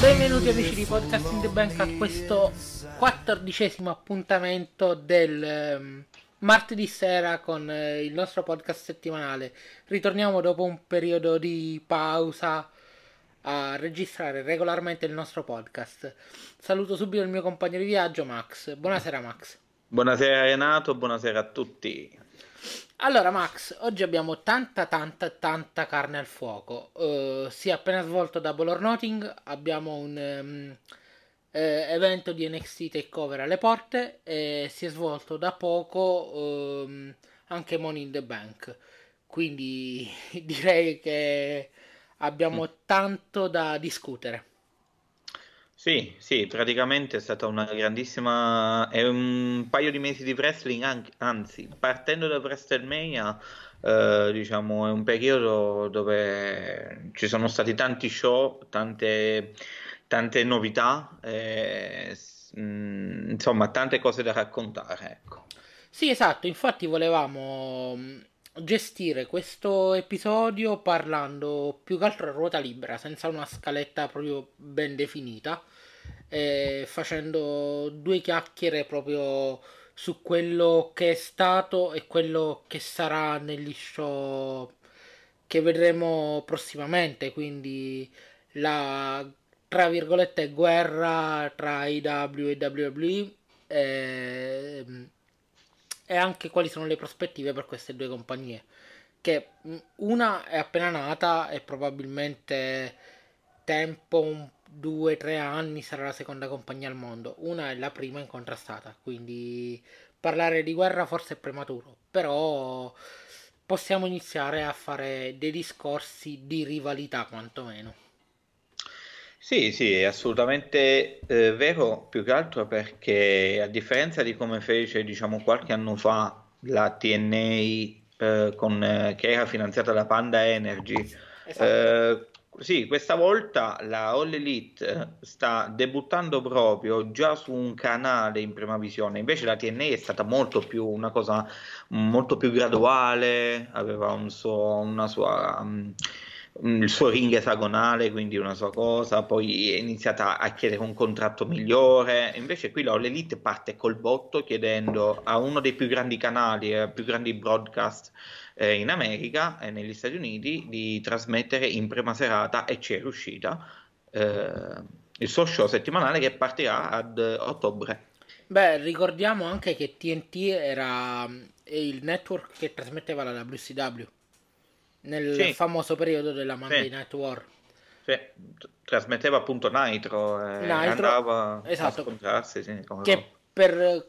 Benvenuti amici di Podcast in the Bank a questo quattordicesimo appuntamento del um, martedì sera con uh, il nostro podcast settimanale. Ritorniamo dopo un periodo di pausa a registrare regolarmente il nostro podcast. Saluto subito il mio compagno di viaggio Max. Buonasera Max. Buonasera Renato, buonasera a tutti. Allora Max, oggi abbiamo tanta tanta tanta carne al fuoco. Uh, si è appena svolto Double or Nothing, abbiamo un um, eh, evento di NXT Takeover alle porte e si è svolto da poco um, anche Money in the Bank. Quindi direi che abbiamo mm. tanto da discutere. Sì, sì, praticamente è stata una grandissima... è un paio di mesi di wrestling, anche, anzi, partendo da WrestleMania, eh, diciamo, è un periodo dove ci sono stati tanti show, tante, tante novità, e, mh, mm, insomma, tante cose da raccontare, ecco. Sì, esatto, infatti volevamo mm, gestire questo episodio parlando più che altro a ruota libera, senza una scaletta proprio ben definita, e facendo due chiacchiere proprio su quello che è stato e quello che sarà negli show che vedremo prossimamente, quindi la tra virgolette guerra tra IW e WWE. E, e anche quali sono le prospettive per queste due compagnie. Che mm, una è appena nata e probabilmente tempo un, due, tre anni sarà la seconda compagnia al mondo. Una è la prima incontrastata, quindi parlare di guerra forse è prematuro, però possiamo iniziare a fare dei discorsi di rivalità quantomeno. Sì, sì, è assolutamente eh, vero, più che altro perché a differenza di come fece, diciamo, qualche anno fa la TNA eh, con, eh, che era finanziata da Panda Energy, esatto. Eh, sì, questa volta la All Elite sta debuttando proprio già su un canale in prima visione, invece la TNA è stata molto più una cosa molto più graduale, aveva un suo, una sua... Um, il suo ring esagonale, quindi una sua cosa, poi è iniziata a chiedere un contratto migliore, invece qui l'All Elite parte col botto chiedendo a uno dei più grandi canali, eh, più grandi broadcast eh, in America e negli Stati Uniti di trasmettere in prima serata e ci è riuscita eh, il suo show settimanale che partirà ad ottobre. Beh, ricordiamo anche che TNT era il network che trasmetteva la WCW nel sì. famoso periodo della Monday sì. Night War. Sì, trasmetteva appunto Nitro e Nitro, andava esatto, a scontrarsi. Sì, che per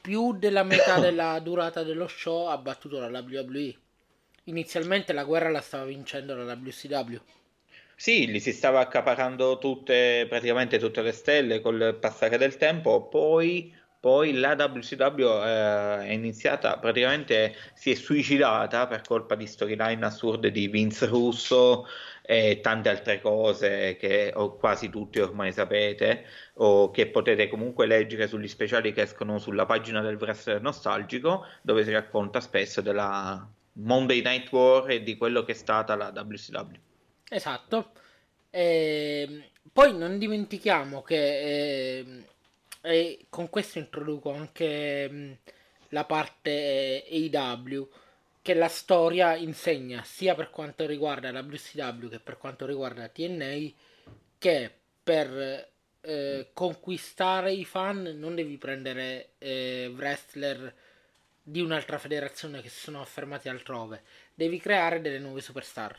più della metà della durata dello show ha battuto la WWE. Inizialmente la guerra la stava vincendo la WCW. Sì, gli si stava accaparando tutte, praticamente tutte le stelle col passare del tempo, poi poi la WCW eh, è iniziata, praticamente si è suicidata per colpa di storyline assurde di Vince Russo e tante altre cose che quasi tutti ormai sapete o che potete comunque leggere sugli speciali che escono sulla pagina del wrestler nostalgico dove si racconta spesso della Monday Night War e di quello che è stata la WCW. Esatto. E ehm, poi non dimentichiamo che eh, e con questo introduco anche mm, la parte AW che la storia insegna sia per quanto riguarda la WCW che per quanto riguarda TNA che per eh, conquistare i fan non devi prendere eh, wrestler di un'altra federazione che si sono affermati altrove, devi creare delle nuove superstar.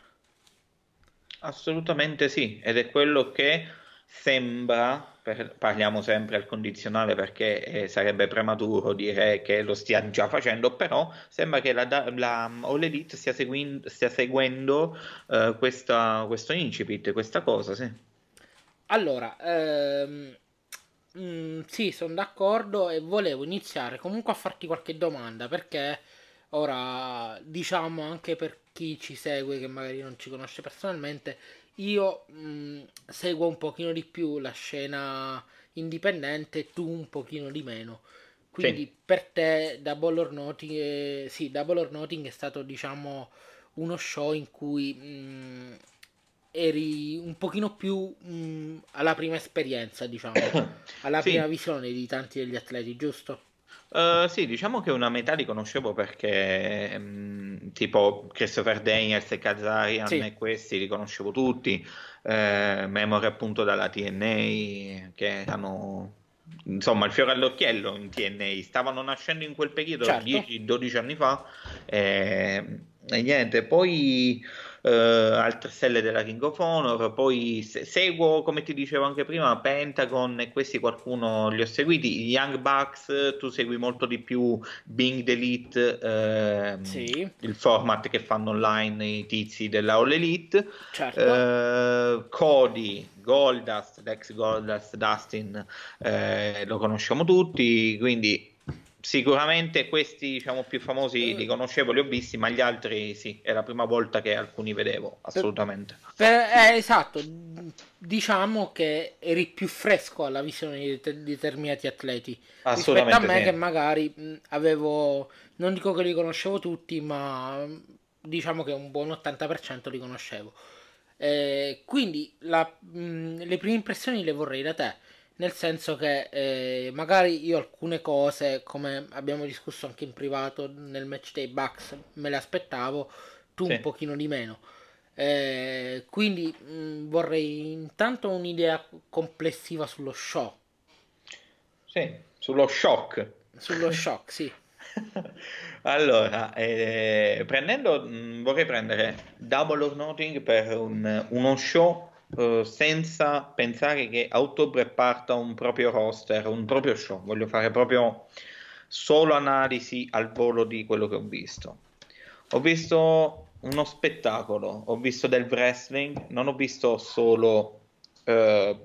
Assolutamente sì, ed è quello che sembra, per, parliamo sempre al condizionale perché eh, sarebbe prematuro dire che lo stia già facendo, però sembra che la, la All Elite stia, seguin, stia seguendo eh, questa, questo incipit, questa cosa, sì. Allora, ehm, mh, mm, sì, sono d'accordo e volevo iniziare comunque a farti qualche domanda perché Ora, diciamo anche per chi ci segue che magari non ci conosce personalmente, io mh, seguo un pochino di più la scena indipendente, tu un pochino di meno. Quindi sì. per te Double or Nothing, eh, sì, Double or Nothing è stato diciamo uno show in cui mh, eri un pochino più mh, alla prima esperienza, diciamo, alla sì. prima visione di tanti degli atleti, giusto? Uh, sì, diciamo che una metà li conoscevo perché mh, tipo Christopher Daniels e Kazarian sì. e questi li conoscevo tutti, eh, memoria appunto dalla TNA che hanno insomma il fiore all'occhiello in TNA, stavano nascendo in quel periodo certo. 10-12 anni fa e, e niente, poi eh, altre stelle della King of Honor, poi se- seguo, come ti dicevo anche prima, Pentagon e questi qualcuno li ho seguiti, Young Bucks, tu segui molto di più Bing Delete, eh, sì. il format che fanno online i tizi della All Elite, certo. eh, Cody, Goldust, l'ex Goldust Dustin, eh, lo conosciamo tutti, quindi Sicuramente questi, diciamo, più famosi li conoscevo, li ho visti, ma gli altri sì, è la prima volta che alcuni vedevo, assolutamente. Per, eh, esatto, diciamo che eri più fresco alla visione di determinati atleti rispetto a me sì. che magari mh, avevo, non dico che li conoscevo tutti, ma diciamo che un buon 80% li conoscevo. Eh, quindi la, mh, le prime impressioni le vorrei da te nel senso che eh, magari io alcune cose, come abbiamo discusso anche in privato nel match dei Bucks, me le aspettavo, tu sì. un pochino di meno. Eh, quindi mh, mm, vorrei intanto un'idea complessiva sullo show. Sì, sullo shock. Sullo shock, sì. allora, eh, prendendo, mh, mm, vorrei prendere Double or Nothing per un, uno show uh, senza pensare che a ottobre parta un proprio roster, un proprio show. Voglio fare proprio solo analisi al volo di quello che ho visto. Ho visto uno spettacolo, ho visto del wrestling, non ho visto solo, uh,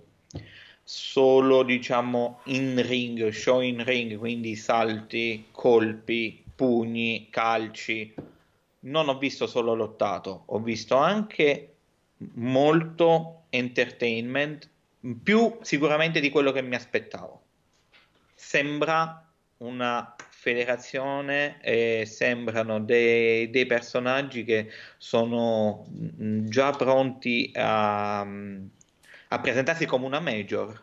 solo diciamo in ring, show in ring, quindi salti, colpi, pugni, calci. Non ho visto solo lottato, ho visto anche molto entertainment, più sicuramente di quello che mi aspettavo. Sembra una federazione e sembrano dei, dei personaggi che sono già pronti a, a presentarsi come una major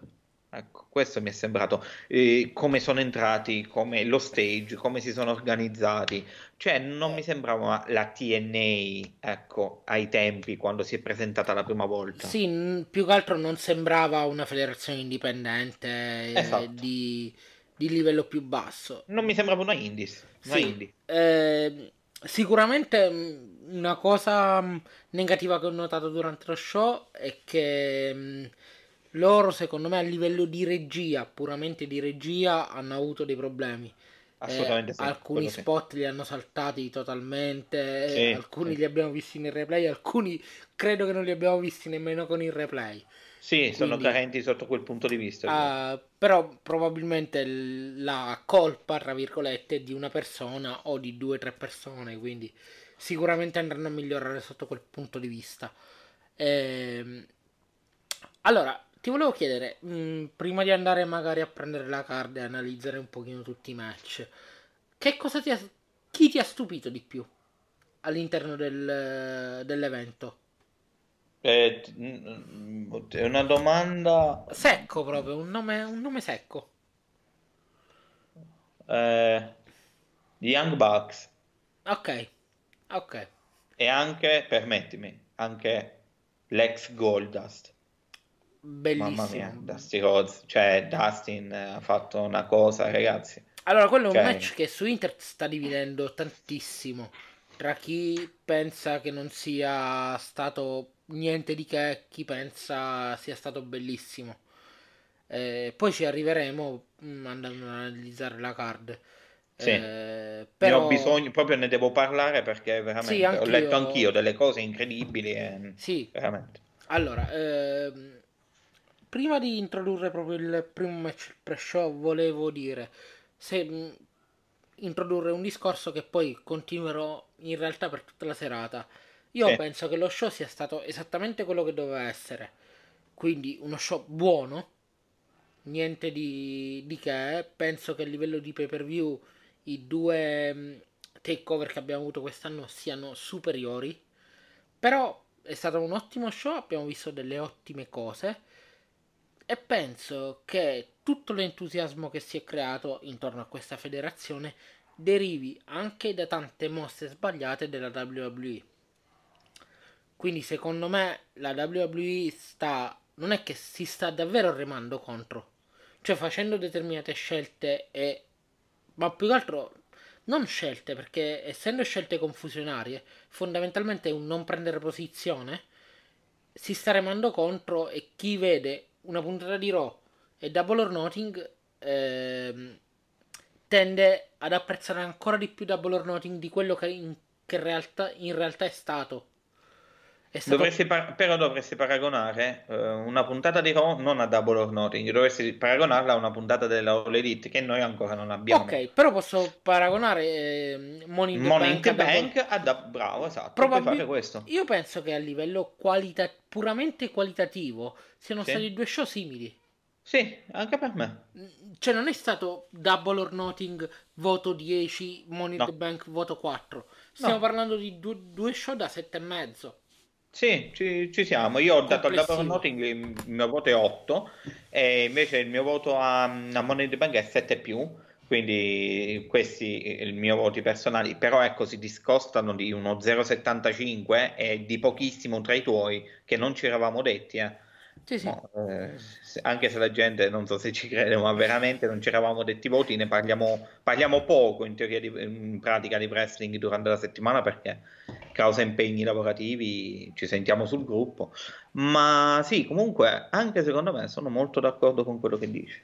Ecco, questo mi è sembrato. Eh, come sono entrati, come lo stage, come si sono organizzati. Cioè, non mi sembrava la TNA, ecco, ai tempi, quando si è presentata la prima volta. Sì, più che altro non sembrava una federazione indipendente eh, esatto. di, di, livello più basso. Non mi sembrava una Indies. Una sì, indie. Eh, sicuramente mm, una cosa mm, negativa che ho notato durante lo show è che mm, loro secondo me a livello di regia, puramente di regia, hanno avuto dei problemi. Assolutamente eh, sì, alcuni spot sì. li hanno saltati totalmente, sì, alcuni li abbiamo visti nel replay, alcuni credo che non li abbiamo visti nemmeno con il replay. Sì, Quindi, sono carenti sotto quel punto di vista. Uh, però probabilmente la colpa, tra virgolette, è di una persona o di due o tre persone, quindi sicuramente andranno a migliorare sotto quel punto di vista. Ehm, allora, ti volevo chiedere, mh, mm, prima di andare magari a prendere la card e analizzare un pochino tutti i match, che cosa ti ha, chi ti ha stupito di più all'interno del, dell'evento? Eh, mm, è una domanda secco proprio, un nome, un nome secco. Eh, Young Bucks. Ok, ok. E anche, permettimi, anche l'ex Goldust. Bellissimo. Mamma mia, Dusty Rhodes, cioè Dustin ha fatto una cosa, ragazzi. Allora, quello è un cioè... match che su internet sta dividendo tantissimo tra chi pensa che non sia stato niente di che, chi pensa sia stato bellissimo. Eh, poi ci arriveremo mm, andando ad analizzare la card. Sì, eh, però... ne ho bisogno, proprio ne devo parlare perché veramente sì, ho letto anch'io delle cose incredibili. E... Sì, veramente. Allora, ehm prima di introdurre proprio il primo match pre-show, volevo dire, se, introdurre un discorso che poi continuerò in realtà per tutta la serata. Io Sì. penso che lo show sia stato esattamente quello che doveva essere. Quindi uno show buono, niente di, di che. Penso che a livello di pay per view i due mh, takeover che abbiamo avuto quest'anno siano superiori. Però è stato un ottimo show, abbiamo visto delle ottime cose. E penso che tutto l'entusiasmo che si è creato intorno a questa federazione derivi anche da tante mosse sbagliate della WWE. Quindi secondo me la WWE sta non è che si sta davvero remando contro, cioè facendo determinate scelte e ma più che altro non scelte perché essendo scelte confusionarie, fondamentalmente un non prendere posizione, si sta remando contro e chi vede una puntata di Raw e Double or Nothing ehm, tende ad apprezzare ancora di più Double or Nothing di quello che in, che realtà, in realtà è stato. Stato Dovresti par- però dovresti paragonare eh, una puntata di Raw non a Double or Nothing, dovresti paragonarla a una puntata della All Elite che noi ancora non abbiamo. Ok, però posso paragonare eh, Money in the Money in Bank the a Double- a da- bravo, esatto, Probabil-. Io penso che a livello qualita- puramente qualitativo siano Sì. stati due show simili. Sì, anche per me. Cioè, non è stato Double or Nothing voto 10, Money in No. the Bank voto 4. Stiamo No. parlando di due, due show da 7,5. Sì, ci, ci siamo. Io ho dato al Double. Nothing il mio voto è 8 e invece il mio voto a, a Money in the Bank è 7 più. Quindi questi i miei voti personali, però ecco, si discostano di uno 0,75 e di pochissimo tra i tuoi che non ci eravamo detti, eh. Sì, sì. No, eh, anche se la gente non so se ci crede, ma veramente non ci eravamo detti voti, ne parliamo, parliamo poco in teoria di, in pratica di wrestling durante la settimana perché causa impegni lavorativi ci sentiamo sul gruppo. Ma sì, comunque, anche secondo me sono molto d'accordo con quello che dici.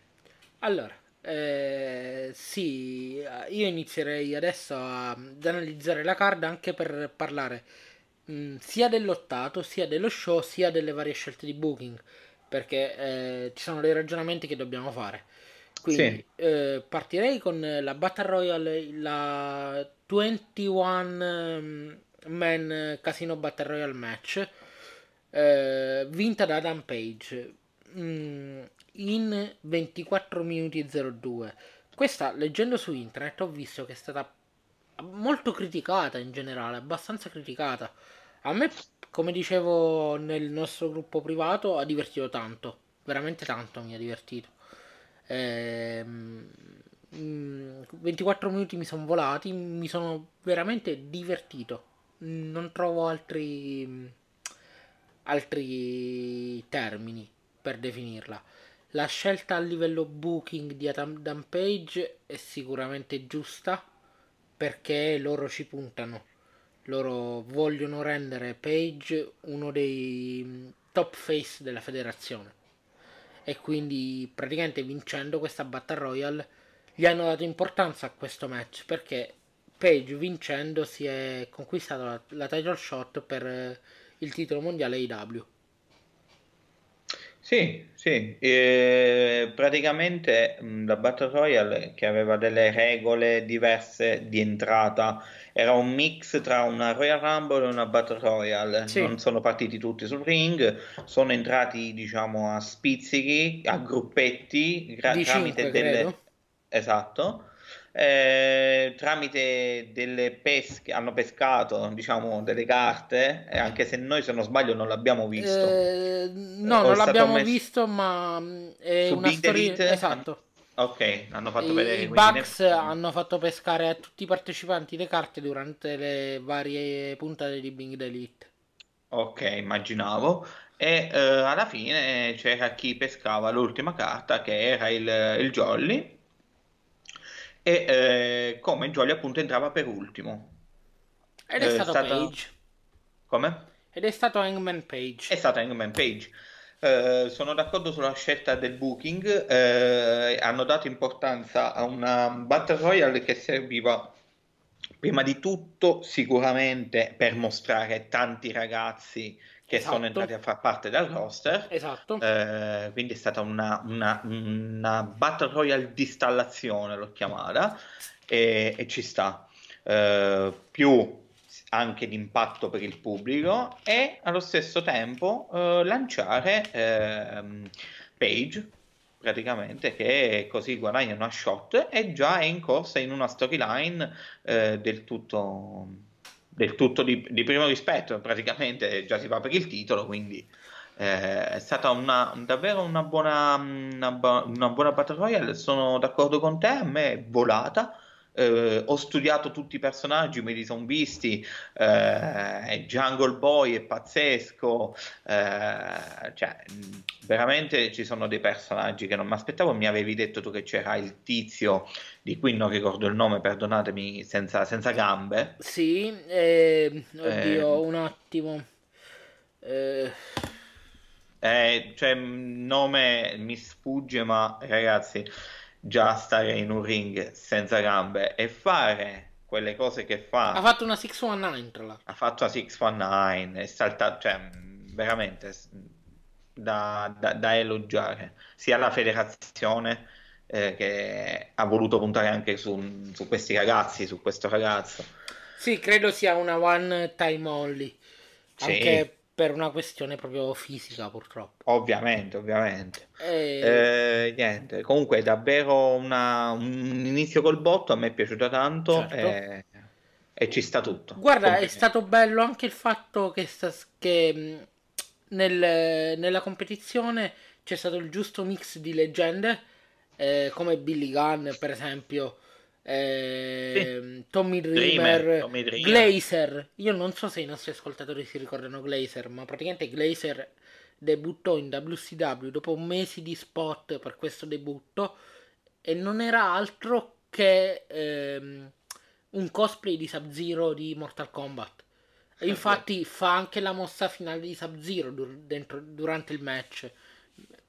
Allora, eh, sì, io inizierei adesso ad analizzare la card anche per parlare mh, sia dell'ottato, sia dello show, sia delle varie scelte di booking, perché eh, ci sono dei ragionamenti che dobbiamo fare. Quindi Sì. eh, partirei con la Battle Royale, la 21 Man Casino Battle Royale match, eh, vinta da Adam Page mm, in 24 minuti e 02. Questa, leggendo su internet, ho visto che è stata molto criticata in generale, abbastanza criticata. A me, come dicevo nel nostro gruppo privato, ha divertito tanto, veramente tanto mi ha divertito. Ehm, mm, 24 minuti mi sono volati, mi sono veramente divertito. Non trovo altri altri termini per definirla. La scelta a livello booking di Adam Page è sicuramente giusta perché loro ci puntano. Loro vogliono rendere Page uno dei mm, top face della federazione. E quindi praticamente vincendo questa Battle Royale gli hanno dato importanza a questo match perché Page vincendo si è conquistato la, la title shot per eh, il titolo mondiale AEW. Sì, sì, eh, praticamente mh, la Battle Royale che aveva delle regole diverse di entrata, era un mix tra una Royal Rumble e una Battle Royale, Sì. non sono partiti tutti sul ring, sono entrati diciamo a spizzichi, a gruppetti, gra- tramite cinque, delle... credo. Esatto, eh, tramite delle pesche, hanno pescato diciamo delle carte, eh, anche se noi se non sbaglio non l'abbiamo visto. Eh, no, non l'abbiamo messo- visto, ma mm, è Su una Beat storia. Esatto. Ok, hanno fatto I, vedere i quindi ne- Bucks hanno fatto pescare a tutti i partecipanti le carte durante le varie puntate di Bing the Elite. Ok, immaginavo. E eh, alla fine c'era chi pescava l'ultima carta che era il, il Jolly. E eh, come Jolly appunto entrava per ultimo. Ed è Eh, stato stata- Page. Come? Ed è stato Hangman Page. È stato Hangman Page. Eh, sono d'accordo sulla scelta del booking. eh, hanno dato importanza a una Battle Royale che serviva prima di tutto sicuramente per mostrare tanti ragazzi che sono Esatto. entrati a far parte del roster. Esatto. Eh, quindi è stata una, una, una Battle Royale di installazione, l'ho chiamata. e, e ci sta. Uh, più anche d'impatto per il pubblico e allo stesso tempo uh, lanciare uh, Page praticamente che così guadagna una shot e già è in corsa in una storyline uh, del tutto del tutto di, di, primo rispetto praticamente già si va per il titolo quindi eh, è stata una, davvero una buona, una, una buona Battle Royale. Sono d'accordo con te a me è volata eh, ho studiato tutti i personaggi, me li sono visti, eh, Jungle Boy è pazzesco, eh, cioè veramente ci sono dei personaggi che non mi aspettavo, mi avevi detto tu che c'era il tizio di cui non ricordo il nome, perdonatemi, senza, senza gambe. Sì, eh, oddio, un attimo. Eh... Eh, cioè, nome mi sfugge, ma ragazzi, già stare in un ring senza gambe e fare quelle cose che fa. Ha fatto una 619 tra l'altro. Ha fatto una 619, è saltato, cioè veramente da, da, da elogiare sia la federazione eh, che ha voluto puntare anche su, su, questi ragazzi, su questo ragazzo. Sì, credo sia una one time only. Sì. Anche per una questione proprio fisica, purtroppo. Ovviamente, ovviamente. E... Eh, niente, comunque è davvero una, un inizio col botto, a me è piaciuto tanto certo. e, e, ci sta tutto. Guarda, è stato bello anche il fatto che, sta, che nel, nella competizione c'è stato il giusto mix di leggende, eh, come Billy Gunn, per esempio eh, sì. Tommy Dreamer, Tommy Dreamer, Glazer. Io non so se i nostri ascoltatori si ricordano Glazer, ma praticamente Glazer debuttò in WCW dopo mesi di spot per questo debutto e non era altro che ehm, un cosplay di Sub-Zero di Mortal Kombat. E infatti fa anche la mossa finale di Sub-Zero dur- dentro, durante il match.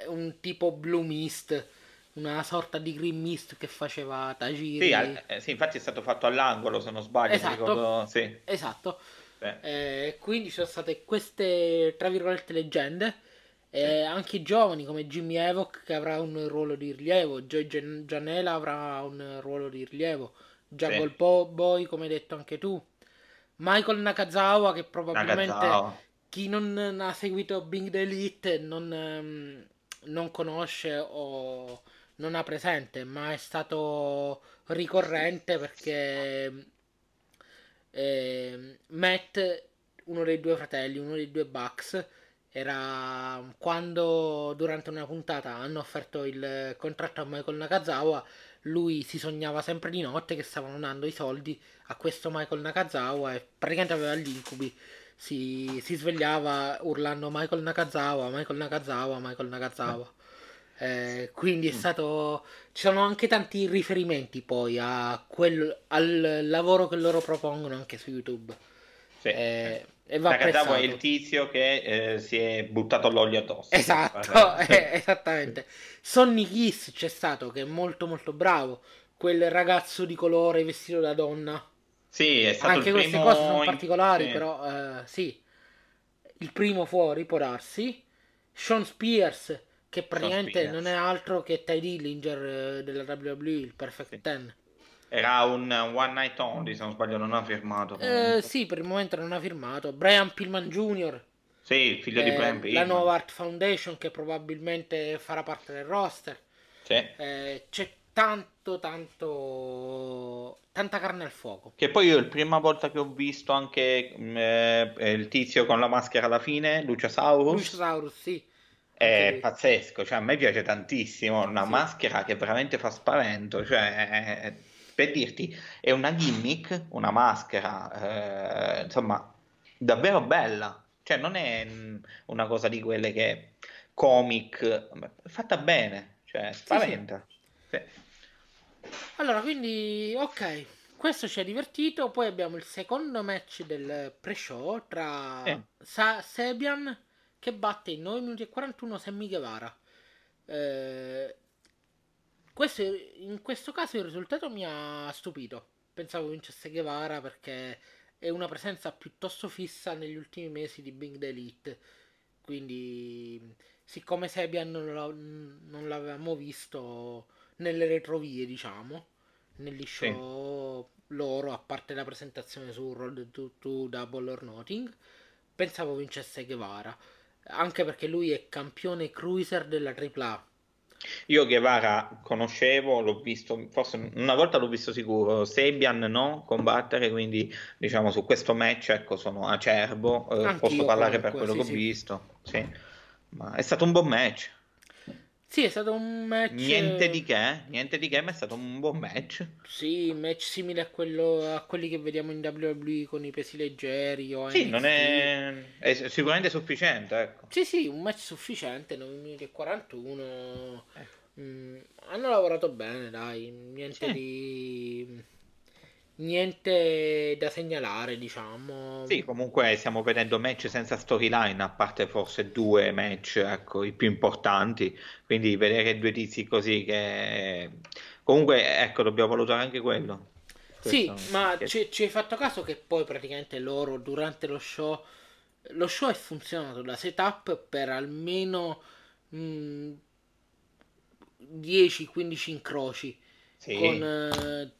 Un tipo Blue Mist una sorta di green mist che faceva Tajiri. Sì, eh, sì, infatti è stato fatto all'angolo se non sbaglio. Esatto, ricordo... sì. esatto. Sì. Eh, quindi ci sono state queste, tra virgolette, leggende. E anche i giovani come Jimmy Evoc che avrà un ruolo di rilievo, Joy Gianella avrà un ruolo di rilievo, Jungle sì. Boy come hai detto anche tu, Michael Nakazawa che probabilmente Nakazawa. chi non ha seguito Bing the Elite non, ehm, non conosce o non ha presente, ma è stato ricorrente perché eh, Matt, uno dei due fratelli, uno dei due Bucks, era quando durante una puntata hanno offerto il contratto a Michael Nakazawa, lui si sognava sempre di notte che stavano dando i soldi a questo Michael Nakazawa e praticamente aveva gli incubi. Si, si svegliava urlando Michael Nakazawa, Michael Nakazawa, Michael Nakazawa. Eh, quindi è mm. stato. Ci sono anche tanti riferimenti poi a quel, al lavoro che loro propongono anche su YouTube. Sì. Eh, e va è il tizio che eh, si è buttato all'olio addosso. Esatto, eh, esattamente. Sonny Kiss c'è stato che è molto molto bravo. Quel ragazzo di colore vestito da donna. Sì, è stato Anche queste primo... cose sono particolari, sì. però eh, sì. Il primo fuori può darsi. Sean Spears che praticamente non è altro che Ty Dillinger eh, della WWE, il Perfect sì. Ten. Era un one night only, se non sbaglio, non ha firmato. Eh, sì, per il momento non ha firmato. Brian Pillman Jr. Sì, figlio eh, di Brian Pillman. La nuova Art Foundation che probabilmente farà parte del roster. Sì. Eh, c'è tanto, tanto... tanta carne al fuoco. Che poi io la prima volta che ho visto anche mm, eh, il tizio con la maschera alla fine, Luciasaurus. Luciasaurus, sì è okay. pazzesco, cioè a me piace tantissimo, una sì. maschera che veramente fa spavento, cioè per dirti è una gimmick, una maschera, eh, insomma, davvero bella, cioè non è una cosa di quelle che comic, fatta bene, cioè spaventa. Sì, sì. Allora, quindi ok, questo ci ha divertito, poi abbiamo il secondo match del pre-show tra Sa- Sebian che batte in 9 minuti e 41 Sammy Guevara. Eh, questo, in questo caso il risultato mi ha stupito. Pensavo vincesse Guevara perché è una presenza piuttosto fissa negli ultimi mesi di Bing the Elite. Quindi, siccome Sebian non, l'avevamo visto nelle retrovie, diciamo, negli show sì. loro, a parte la presentazione su Road to, to Double or Nothing, pensavo vincesse Guevara, anche perché lui è campione cruiser della AAA. Io Guevara conoscevo, l'ho visto, forse una volta l'ho visto sicuro, Sebian no, combattere, quindi diciamo su questo match ecco sono acerbo, eh, posso parlare comunque, per quello sì, che ho sì. visto, sì. ma è stato un buon match. Sì, è stato un match. Niente di che, niente di che, ma è stato un buon match. Sì, match simile a, quello, a quelli che vediamo in WWE con i pesi leggeri. O sì, NXT. non è... è sicuramente sufficiente. Ecco. Sì, sì, un match sufficiente, 9 minuti e 41. Eh. Mm, hanno lavorato bene, dai, niente sì. di Niente da segnalare, diciamo. Sì, comunque stiamo vedendo match senza storyline, a parte forse due match, ecco, i più importanti. Quindi vedere due tizi così che... Comunque, ecco, dobbiamo valutare anche quello. Questo sì, ma che... ci, ci hai fatto caso che poi praticamente loro durante lo show... Lo show è funzionato da setup per almeno mh, 10-15 incroci. Sì. Con... Eh,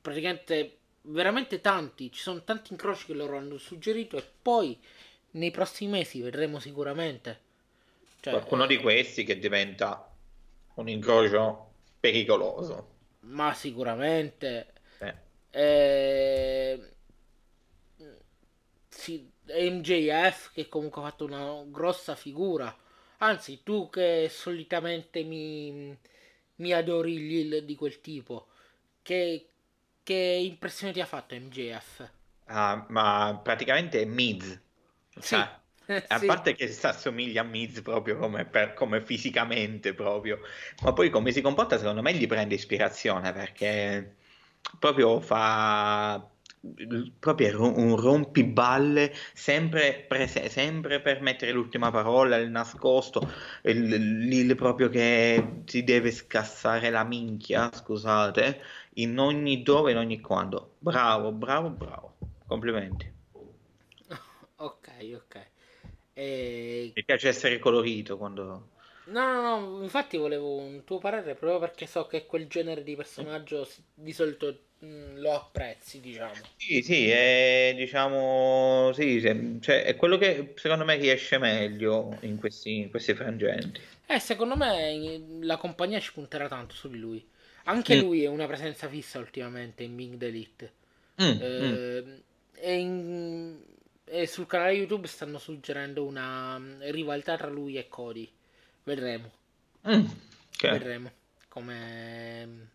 praticamente veramente tanti, ci sono tanti incroci che loro hanno suggerito e poi nei prossimi mesi vedremo sicuramente. Cioè, Qualcuno di questi che diventa un incrocio pericoloso. Ma sicuramente. Eh. Eh, sì, MJF che comunque ha fatto una grossa figura. Anzi, tu che solitamente mi, mi adori il di quel tipo, che, che impressione ti ha fatto MJF? Ah, ma praticamente è Miz. Sì. A sì. parte che si assomiglia a Miz proprio come, per, come, fisicamente proprio, ma poi come si comporta secondo me gli prende ispirazione perché proprio fa proprio un rompiballe sempre, prese, sempre per mettere l'ultima parola, il nascosto, il, il, proprio che si deve scassare la minchia, scusate, in ogni dove, in ogni quando. Bravo, bravo, bravo. Complimenti. Ok, ok. E... Mi piace essere colorito quando... No, no, no, infatti volevo un tuo parere proprio perché so che quel genere di personaggio di solito mh, lo apprezzi, diciamo. Sì, sì, è, diciamo, sì, cioè, è quello che secondo me riesce meglio in questi, in questi frangenti. Eh, secondo me la compagnia ci punterà tanto su di lui. Anche mm. lui è una presenza fissa ultimamente in Bing Elite. Mm, eh, mm. E, in, e, sul canale YouTube stanno suggerendo una mm, rivalità tra lui e Cody. Vedremo. Mm, okay. Vedremo come,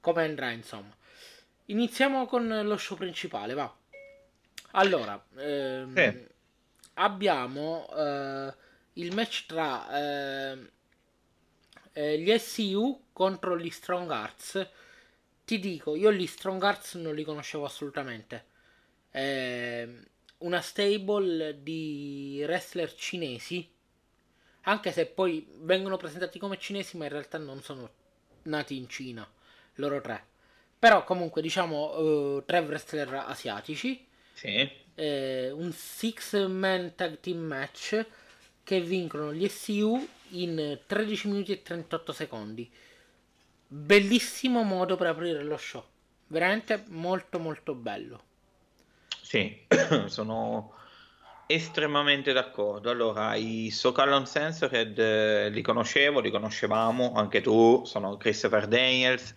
come andrà, insomma. Iniziamo con lo show principale, va. Allora, ehm, sì. abbiamo eh, il match tra eh, eh, gli SU contro gli Strong Arts. Ti dico, io gli Strong Arts non li conoscevo assolutamente. Eh, una stable di wrestler cinesi, anche se poi vengono presentati come cinesi, ma in realtà non sono nati in Cina, loro tre. Però comunque diciamo uh, tre wrestler asiatici. Sì. Eh, un six man tag team match che vincono gli SU in 13 minuti e 38 secondi. Bellissimo modo per aprire lo show. Veramente molto molto bello. Sì, sono estremamente d'accordo. Allora, i Socallon Sensored eh, li conoscevo, li conoscevamo, anche tu, sono Christopher Daniels,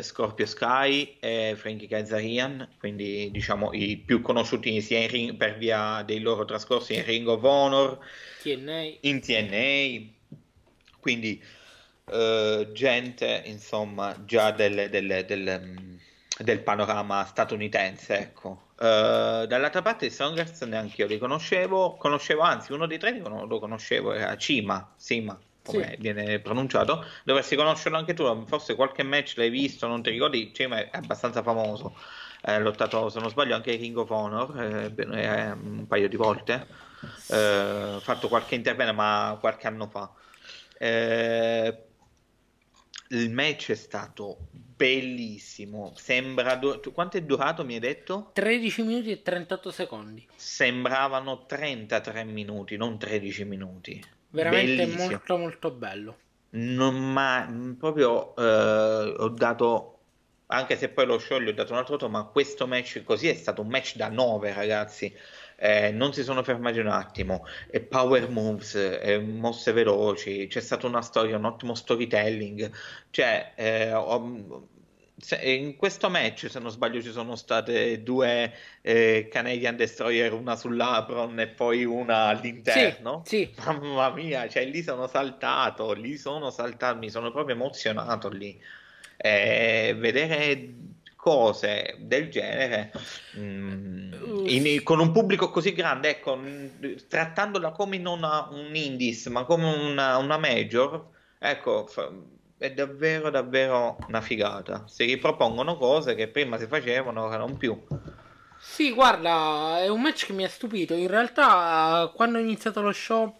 Scorpio Sky e Frankie Kazarian, quindi diciamo i più conosciuti sia ring, per via dei loro trascorsi in Ring of Honor, TNA. in TNA, quindi eh, gente insomma già del, del, del, del panorama statunitense ecco. Uh, dall'altra parte i Strongers neanche io li conoscevo, conoscevo anzi uno dei tre lo conoscevo, era Cima, Sima, come sì. viene pronunciato, dovresti conoscerlo anche tu, forse qualche match l'hai visto, non ti ricordi, Cima è abbastanza famoso, ha lottato se non sbaglio anche King of Honor eh, un paio di volte, ha eh, fatto qualche intervento ma qualche anno fa. Eh, il match è stato bellissimo. Sembra. Du- quanto è durato? Mi hai detto? 13 minuti e 38 secondi. Sembravano 33 minuti, non 13 minuti. Veramente Bellissimo. molto, molto bello. Non ma proprio eh, ho dato anche se poi lo show gli ho dato un altro voto, ma questo match così è stato un match da 9, ragazzi. Eh, non si sono fermati un attimo, e power moves, eh, mosse veloci, c'è stata una storia, un ottimo storytelling, cioè eh, ho, in questo match, se non sbaglio, ci sono state due eh, Canadian Destroyer, una sull'apron e poi una all'interno. Sì, sì. Mamma mia, cioè lì sono saltato, lì sono saltato, mi sono proprio emozionato lì. Eh, vedere cose del genere mm, in, con un pubblico così grande, ecco, trattandola come non una, un indies, ma come una, una major, ecco. Fa, è davvero davvero una figata. Si ripropongono cose che prima si facevano, ora non più. Sì, guarda, è un match che mi ha stupito. In realtà, quando ho iniziato lo show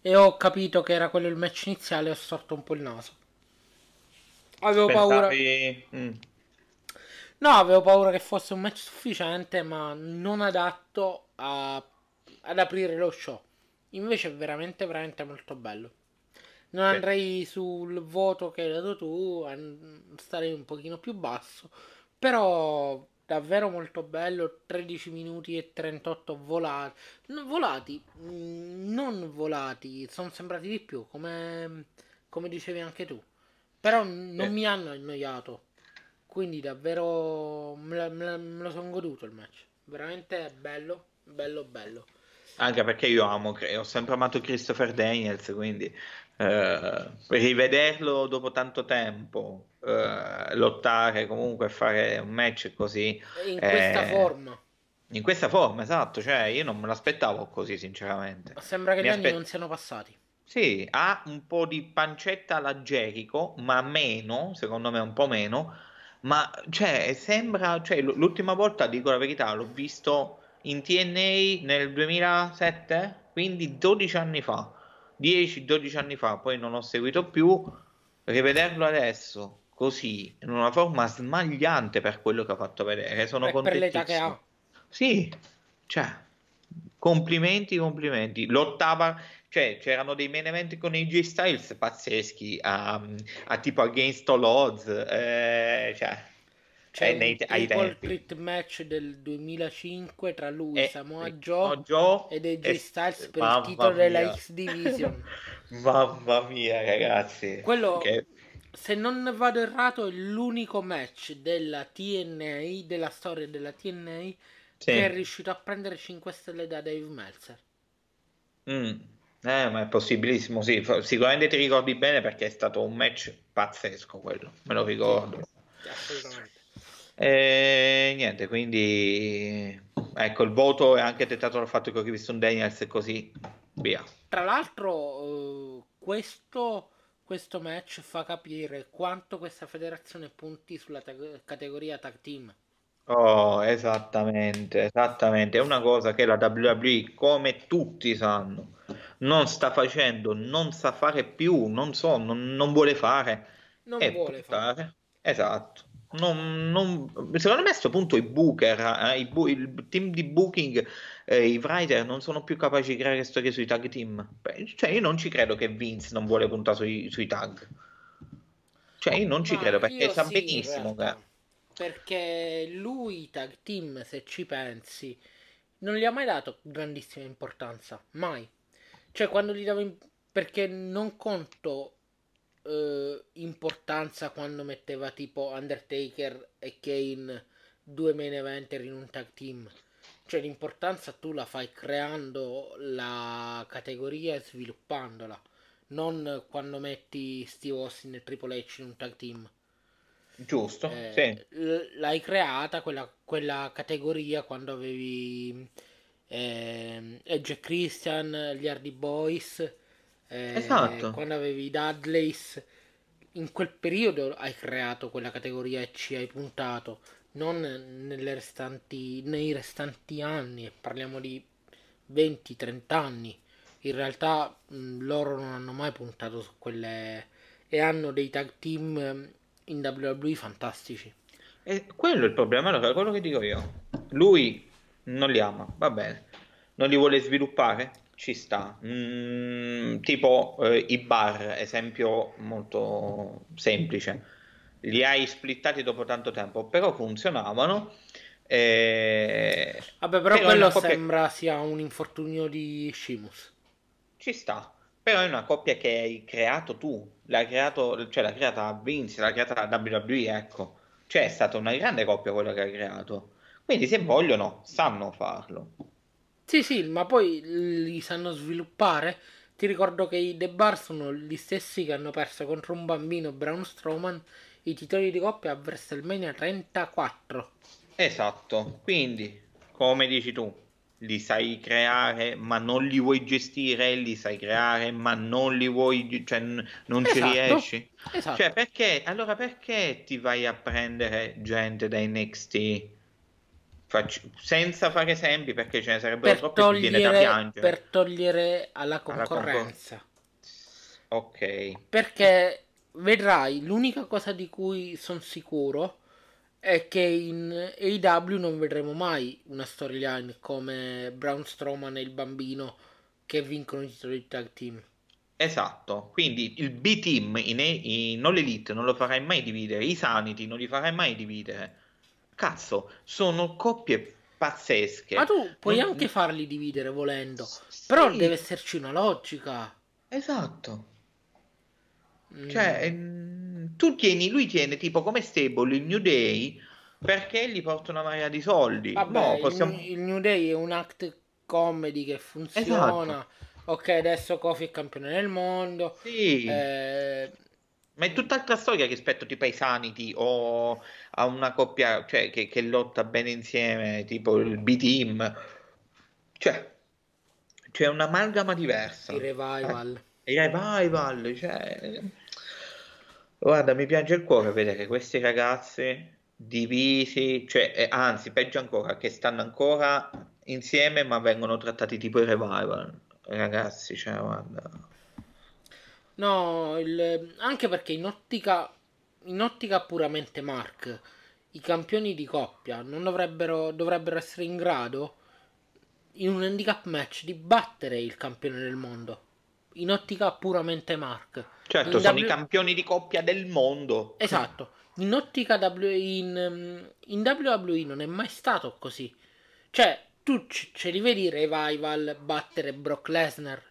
e ho capito che era quello il match iniziale, ho storto un po' il naso. Avevo Pensavi... paura. Mm. No, avevo paura che fosse un match sufficiente, ma non adatto a... ad aprire lo show. Invece è veramente, veramente molto bello. Non sì. andrei sul voto che hai dato tu, starei un pochino più basso, però davvero molto bello, 13 minuti e 38 volati, non volati, mm, non volati, sono sembrati di più, come, come dicevi anche tu, però non sì. mi hanno annoiato, quindi davvero me, me, me lo sono goduto il match, veramente bello, bello, bello. Anche perché io amo, ho sempre amato Christopher Daniels, quindi eh, rivederlo dopo tanto tempo, eh, lottare comunque, fare un match così. In questa eh, forma. In questa forma, esatto, cioè io non me l'aspettavo così, sinceramente. Sembra che Mi gli aspe... anni non siano passati. Sì, ha un po' di pancetta alla Jericho, ma meno, secondo me un po' meno, ma cioè sembra, cioè, l'ultima volta, dico la verità, l'ho visto in TNA nel 2007, quindi 12 anni fa 10-12 anni fa, poi non ho seguito più, rivederlo adesso così, in una forma smagliante per quello che ha fatto vedere, sono Beh, per l'età che ha. Sì, cioè, complimenti, complimenti. Lottava, cioè, c'erano dei main event con AJ Styles pazzeschi, a, a tipo Against All Odds, eh, cioè, c'è nei, il Triple match del 2005 tra lui, e, Samoa Joe, Joe ed AJ Styles per il titolo mia. della X Division. mamma mia, ragazzi. Quello, che... se non vado errato, è l'unico match della TNA, della storia della TNA, sì. che è riuscito a prendere 5 stelle da Dave Meltzer. Mm. Eh, ma è possibilissimo, sì. Sicuramente ti ricordi bene perché è stato un match pazzesco quello, me lo ricordo. Assolutamente. E niente, quindi ecco il voto è anche dettato dal fatto che ho visto un Daniels e così via. Tra l'altro, uh, questo, questo match fa capire quanto questa federazione punti sulla te- categoria tag team. Oh, esattamente, esattamente. È una cosa che la WWE, come tutti sanno, non sta facendo, non sa fare più, non so, non, non vuole fare. Non vuole puntare. fare. Esatto. Non, non, secondo me a questo punto i booker, eh, i bu- il team di booking, eh, i writer non sono più capaci di creare storie sui tag team. Beh, cioè io non ci credo che Vince non vuole puntare sui, sui tag. Cioè io non ci Ma credo perché sa sì, benissimo che... Perché lui i tag team, se ci pensi, non gli ha mai dato grandissima importanza. Mai. Cioè quando gli dava... In... Perché non conto eh, importanza quando metteva tipo Undertaker e Kane due main eventer in un tag team. Cioè l'importanza tu la fai creando la categoria e sviluppandola, non quando metti Steve Austin e Triple H in un tag team. Giusto, eh, sì. L- l'hai creata quella, quella, categoria quando avevi eh, Edge Christian, gli Hardy Boys eh, esatto. Quando avevi i Dudleys, in quel periodo hai creato quella categoria e ci hai puntato, non restanti, nei restanti anni, parliamo di 20-30 anni. In realtà mh, loro non hanno mai puntato su quelle e hanno dei tag team in WWE fantastici. E quello è il problema, allora, quello che dico io. Lui non li ama, va bene. Non li vuole sviluppare? Ci sta. Mm, tipo eh, i bar, esempio molto semplice. li hai splittati dopo tanto tempo, però funzionavano. E... Vabbè, però, però quello coppia... sembra sia un infortunio di Shimus. Ci sta, però è una coppia che hai creato tu, l'hai creato, cioè l'ha creata Vince, l'ha creata la WWE, ecco. Cioè è stata una grande coppia quella che hai creato. Quindi se vogliono, sanno farlo. Sì, sì, ma poi li sanno sviluppare. Ti ricordo che i The Bar sono gli stessi che hanno perso contro un bambino Braun Strowman i titoli di coppia a WrestleMania 34. Esatto, quindi come dici tu, li sai creare ma non li vuoi gestire, li sai creare ma non li vuoi, cioè non esatto, ci riesci. Esatto. Cioè perché, allora perché ti vai a prendere gente da NXT? Faccio, senza fare esempi perché ce ne sarebbero troppi togliere, viene da piangere. Per togliere alla concorrenza. Alla concor- ok. Perché vedrai, l'unica cosa di cui sono sicuro è che in AEW non vedremo mai una storyline come Braun Strowman e il bambino che vincono i titoli di tag team. Esatto, quindi il B-Team in, in All Elite non lo farai mai dividere, i Sanity non li farai mai dividere. Cazzo, sono coppie pazzesche. Ma tu puoi non... anche farli dividere volendo, sì. però deve esserci una logica. Esatto. Cioè, ehm, tu tieni, lui tiene tipo come stable il New Day perché gli porta una marea di soldi. Vabbè, no, possiamo... il, il, New Day è un act comedy che funziona. Esatto. Ok, adesso Kofi è campione del mondo. Sì. Eh... Ma è tutt'altra storia rispetto tipo ai Sanity o a una coppia cioè, che, che lotta bene insieme, tipo il B-Team. Cioè, c'è un'amalgama diversa. Il revival. Eh, il revival, cioè Guarda, mi piange il cuore vedere questi ragazzi divisi, cioè, eh, anzi, peggio ancora, che stanno ancora insieme ma vengono trattati tipo i revival. Ragazzi, cioè, guarda. No, il, anche perché in ottica, in ottica puramente Mark, i campioni di coppia non dovrebbero, dovrebbero essere in grado in un handicap match di battere il campione del mondo. In ottica puramente Mark Certo, in sono w... i campioni di coppia del mondo. Esatto. In ottica w... in, in WWE non è mai stato così. Cioè, tu ce li vedi Revival battere Brock Lesnar?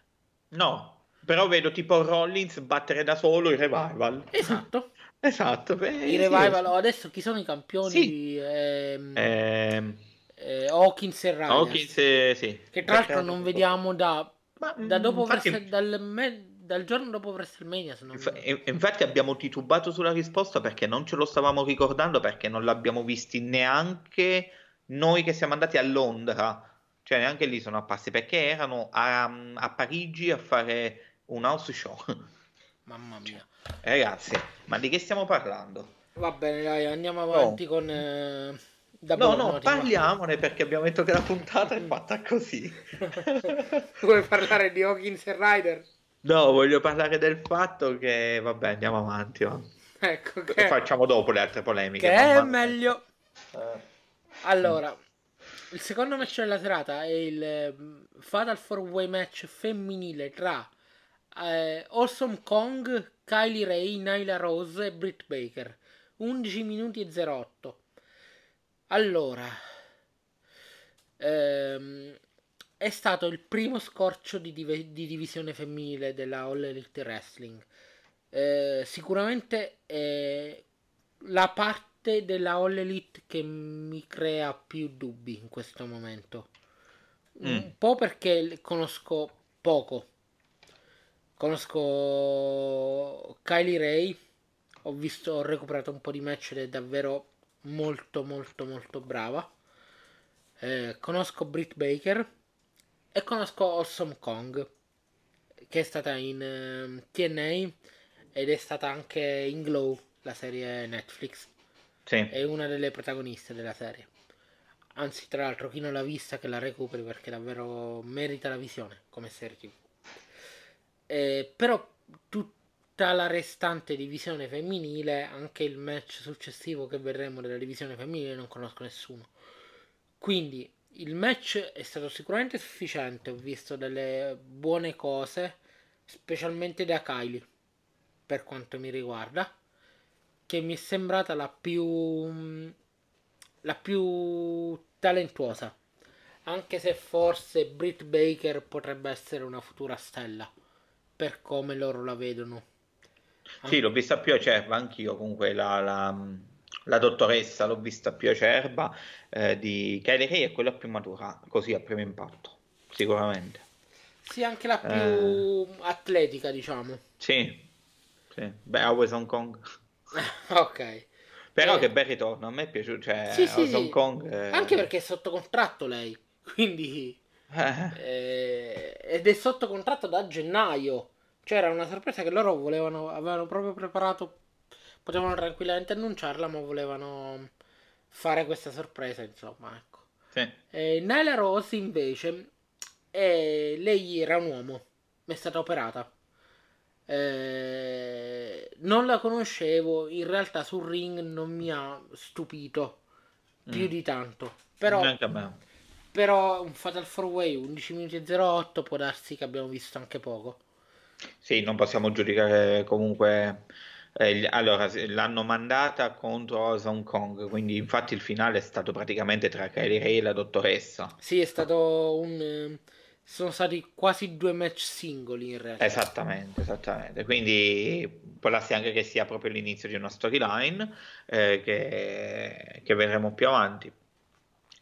No, però vedo tipo Rollins battere da solo il Revival. Esatto. esatto. Beh, I Revival, sì. adesso chi sono i campioni? Sì. Ehm... Ehm... Eh, Hawkins e Riders. Hawkins, sì. Che tra l'altro non vediamo da, Ma, da dopo infatti... verso, dal, me, dal giorno dopo WrestleMania. Se non... Inf- infatti abbiamo titubato sulla risposta perché non ce lo stavamo ricordando perché non l'abbiamo visti neanche noi che siamo andati a Londra. Cioè neanche lì sono apparsi perché erano a, a Parigi a fare un house show. Mamma mia. Eh, ragazzi, ma di che stiamo parlando? Va bene, dai, andiamo avanti no. con... Eh... no, no, parliamone perché abbiamo detto che la puntata è fatta così. Vuoi parlare di Hawkins e Ryder? No, voglio parlare del fatto che, vabbè, andiamo avanti. Va. Ecco che... Facciamo dopo le altre polemiche. Che è meglio. Eh. Allora, il secondo match della serata è il mm, Fatal 4-Way match femminile tra eh, Awesome Kong, Kylie Ray, Nyla Rose e Britt Baker. 11 minuti e 08. Allora, ehm, è stato il primo scorcio di, div- di divisione femminile della All Elite Wrestling. Eh, sicuramente è la parte della All Elite che mi crea più dubbi in questo momento. Mm. Un po' perché conosco poco. Conosco Kylie Ray. Ho visto, ho recuperato un po' di match ed è davvero molto molto molto brava. Eh, conosco Britt Baker e conosco Awesome Kong, che è stata in ehm, TNA ed è stata anche in Glow, la serie Netflix. Sì. È una delle protagoniste della serie. Anzi, tra l'altro, chi non l'ha vista che la recuperi perché davvero merita la visione come serie TV. Eh, però tutta la restante divisione femminile, anche il match successivo che vedremo della divisione femminile, non conosco nessuno. Quindi il match è stato sicuramente sufficiente, ho visto delle buone cose, specialmente da Kylie, per quanto mi riguarda. che mi è sembrata la più la più talentuosa. Anche se forse Britt Baker potrebbe essere una futura stella, per come loro la vedono. Sì, l'ho vista più acerba anch'io, comunque la, la, la dottoressa l'ho vista più acerba eh, di Kylie Ray è quella più matura, così a primo impatto, sicuramente. Sì, anche la più eh... atletica, diciamo. Sì, sì. Beh, always Hong Kong. ok. Però eh... che bel ritorno, a me è piaciuto, cioè, sì, sì, Hong. Kong... Eh... Anche perché è sotto contratto lei, quindi... Eh... ed è sotto contratto da gennaio. C'era una sorpresa che loro volevano, avevano proprio preparato, potevano tranquillamente annunciarla, ma volevano fare questa sorpresa, insomma, ecco. Sì. Eh, Nyla Rose invece, eh, lei era un uomo, è stata operata. Eh, non la conoscevo, in realtà sul ring non mi ha stupito più mm. di tanto. Però, però un Fatal 4 Way 11 minuti e 08 può darsi che abbiamo visto anche poco. Sì, non possiamo giudicare comunque. Eh, allora, l'hanno mandata contro Hong Kong, quindi infatti il finale è stato praticamente tra Kylie Ray e la dottoressa. Sì, è stato un sono stati quasi due match singoli in realtà. Esattamente, esattamente. Quindi può darsi anche che sia proprio l'inizio di una storyline eh, che, che, vedremo più avanti.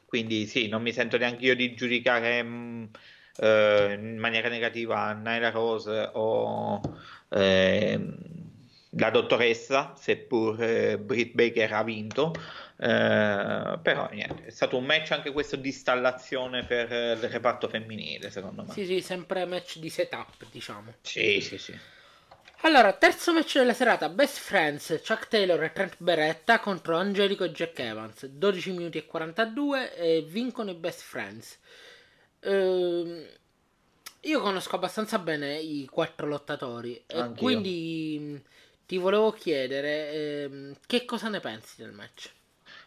Quindi sì, non mi sento neanche io di giudicare mh, mm, eh, in maniera negativa Nyla Rose o eh, la dottoressa, seppur eh, Britt Baker ha vinto. Eh, però niente, è stato un match anche questo di installazione per il reparto femminile, secondo me. Sì, sì, sempre match di setup, diciamo. Sì, sì, sì. Allora, terzo match della serata, Best Friends, Chuck Taylor e Trent Beretta contro Angelico e Jack Evans, 12 minuti e 42 e vincono i Best Friends. Ehm, io conosco abbastanza bene i quattro lottatori e quindi ti volevo chiedere ehm, che cosa ne pensi del match?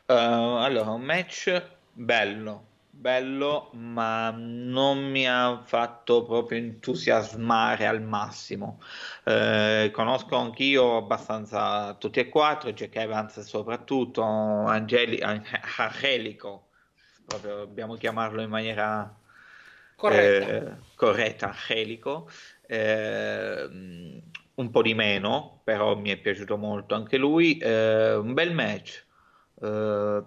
Uh, allora, un match bello, bello, ma non mi ha fatto proprio entusiasmare al massimo. Uh, conosco anch'io abbastanza tutti e quattro, Jack Evans soprattutto, Angeli- Angelico, proprio dobbiamo chiamarlo in maniera corretta, eh, corretta Angelico. Eh, un po' di meno, però mi è piaciuto molto anche lui. Eh, un bel match Uh,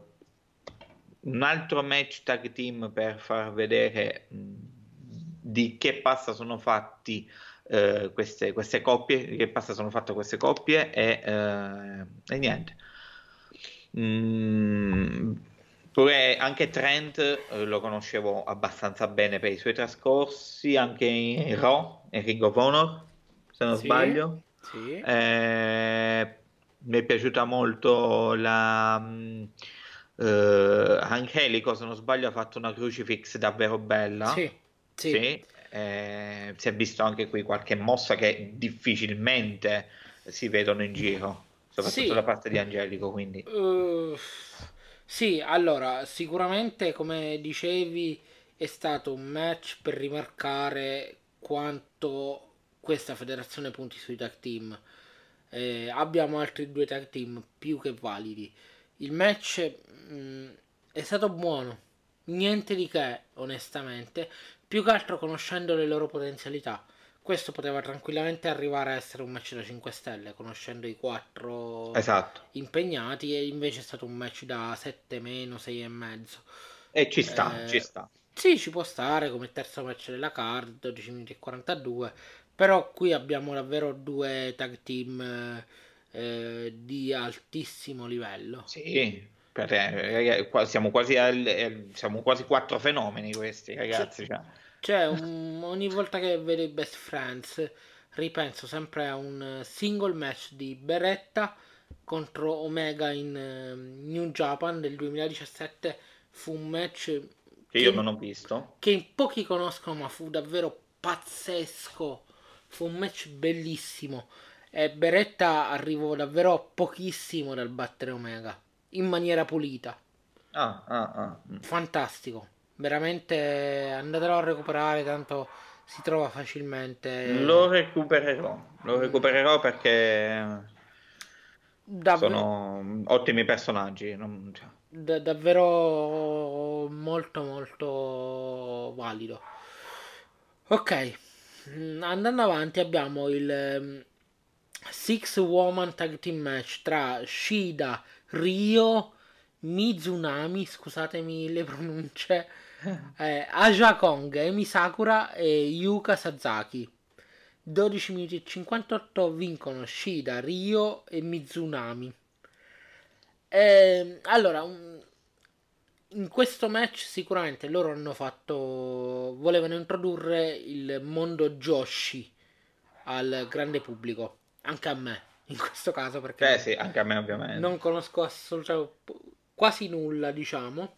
un altro match tag team per far vedere mh, di che pasta sono fatti uh, queste, queste, coppie, che pasta sono fatte queste coppie e, uh, e niente. Mm, pure anche Trent lo conoscevo abbastanza bene per i suoi trascorsi, anche in Raw, in Ring of Honor, se non sì, sbaglio. Sì. Eh, mi è piaciuta molto la uh, Angelico se non sbaglio ha fatto una crucifix davvero bella sì, sì. sì eh, si è visto anche qui qualche mossa che difficilmente si vedono in giro soprattutto da parte di Angelico quindi uh, sì allora sicuramente come dicevi è stato un match per rimarcare quanto questa federazione punti sui tag team eh, abbiamo altri due tag team più che validi. Il match mh, mm, è stato buono, niente di che, onestamente, più che altro conoscendo le loro potenzialità. Questo poteva tranquillamente arrivare a essere un match da 5 stelle, conoscendo i quattro esatto. impegnati, e invece è stato un match da 7 meno, 6 e mezzo. E ci sta, eh, ci sta. Sì, ci può stare come terzo match della card, 12 minuti e 42 però qui abbiamo davvero due tag team eh, di altissimo livello. Sì, perché siamo quasi, al, siamo quasi quattro fenomeni questi ragazzi. Cioè, cioè un, ogni volta che vedo i Best Friends ripenso sempre a un single match di Beretta contro Omega in uh, New Japan del 2017 fu un match che, che io non ho visto che in pochi conoscono ma fu davvero pazzesco Fu un match bellissimo. E Beretta arrivò davvero pochissimo dal battere Omega. In maniera pulita. Ah, ah, ah. Mm. Fantastico. Veramente andatelo a recuperare, tanto si trova facilmente. Lo recupererò. Lo recupererò perché Dav- sono ottimi personaggi. Non... Cioè. Da- davvero molto molto valido. Ok, mm, andando avanti abbiamo il um, Six Woman Tag Team Match tra Shida, Rio, Mizunami, scusatemi le pronunce, eh, Aja Kong, Emi Sakura e Yuka Sasaki. 12 minuti e 58 vincono Shida, Rio e Mizunami. Eh, allora, in questo match sicuramente loro hanno fatto. volevano introdurre il mondo Joshi al grande pubblico, anche a me in questo caso perché eh sì, anche a me ovviamente. Non conosco assolutamente quasi nulla, diciamo,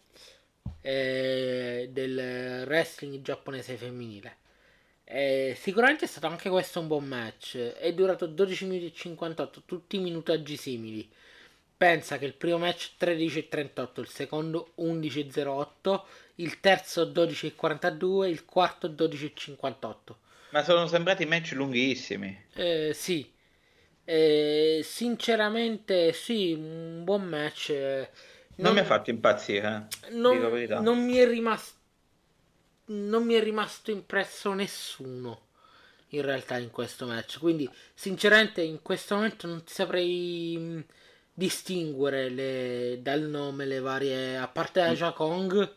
eh, del wrestling giapponese femminile. Eh, sicuramente è stato anche questo un buon match. È durato 12 minuti e 58, tutti minutaggi simili. Pensa che il primo match 13.38, il secondo 11.08, il terzo 12.42, il quarto 12.58. Ma sono sembrati match lunghissimi. Eh, sì. Eh, sinceramente, sì, un buon match. Non, non mi ha fatto impazzire. Eh. Non, non mi è rimasto non mi è rimasto impresso nessuno in realtà in questo match. Quindi, sinceramente, in questo momento non saprei mm, distinguere le, dal nome le varie. A parte Aja Kong,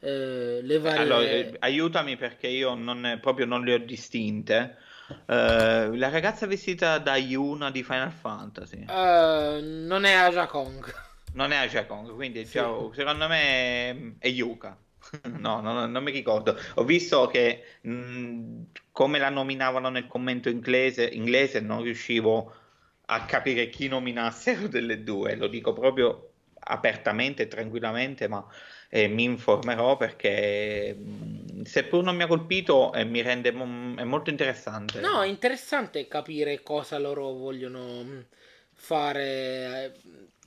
eh, le varie. Allora, eh, aiutami perché io non, proprio non le ho distinte. Uh, la ragazza vestita da Yuna di Final Fantasy uh, non è Aja Kong. Non è Aja Kong, quindi sì. cioè, secondo me è Yuka. No, no, non mi ricordo. Ho visto che mh, come la nominavano nel commento inglese, inglese, non riuscivo a capire chi nominassero delle due. Lo dico proprio apertamente tranquillamente, ma eh, mi informerò perché mh, seppur non mi ha colpito eh, mi rende m- è molto interessante. No, è interessante capire cosa loro vogliono fare, eh,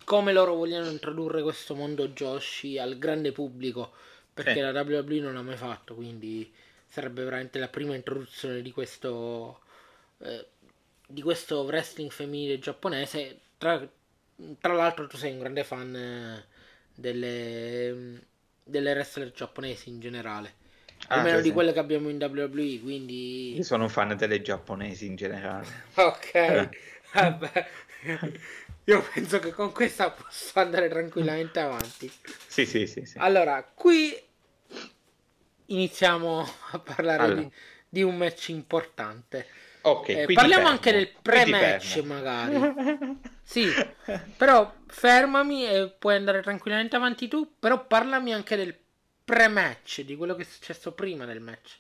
come loro vogliono introdurre questo mondo Joshi al grande pubblico perché sì. la WWE non l'ha mai fatto, quindi sarebbe veramente la prima introduzione di questo, eh, di questo wrestling femminile giapponese. Tra, tra, l'altro tu sei un grande fan eh, delle, delle wrestler giapponesi in generale. Ah, almeno di quelle che abbiamo in WWE, quindi... Io sono un fan delle giapponesi in generale. ok, eh. vabbè. Io penso che con questa posso andare tranquillamente avanti. Sì, sì, sì. sì. Allora, qui iniziamo a parlare allora. di, di, un match importante. Ok, eh, parliamo anche del pre-match magari. sì, però fermami e puoi andare tranquillamente avanti tu, però parlami anche del pre-match, di quello che è successo prima del match.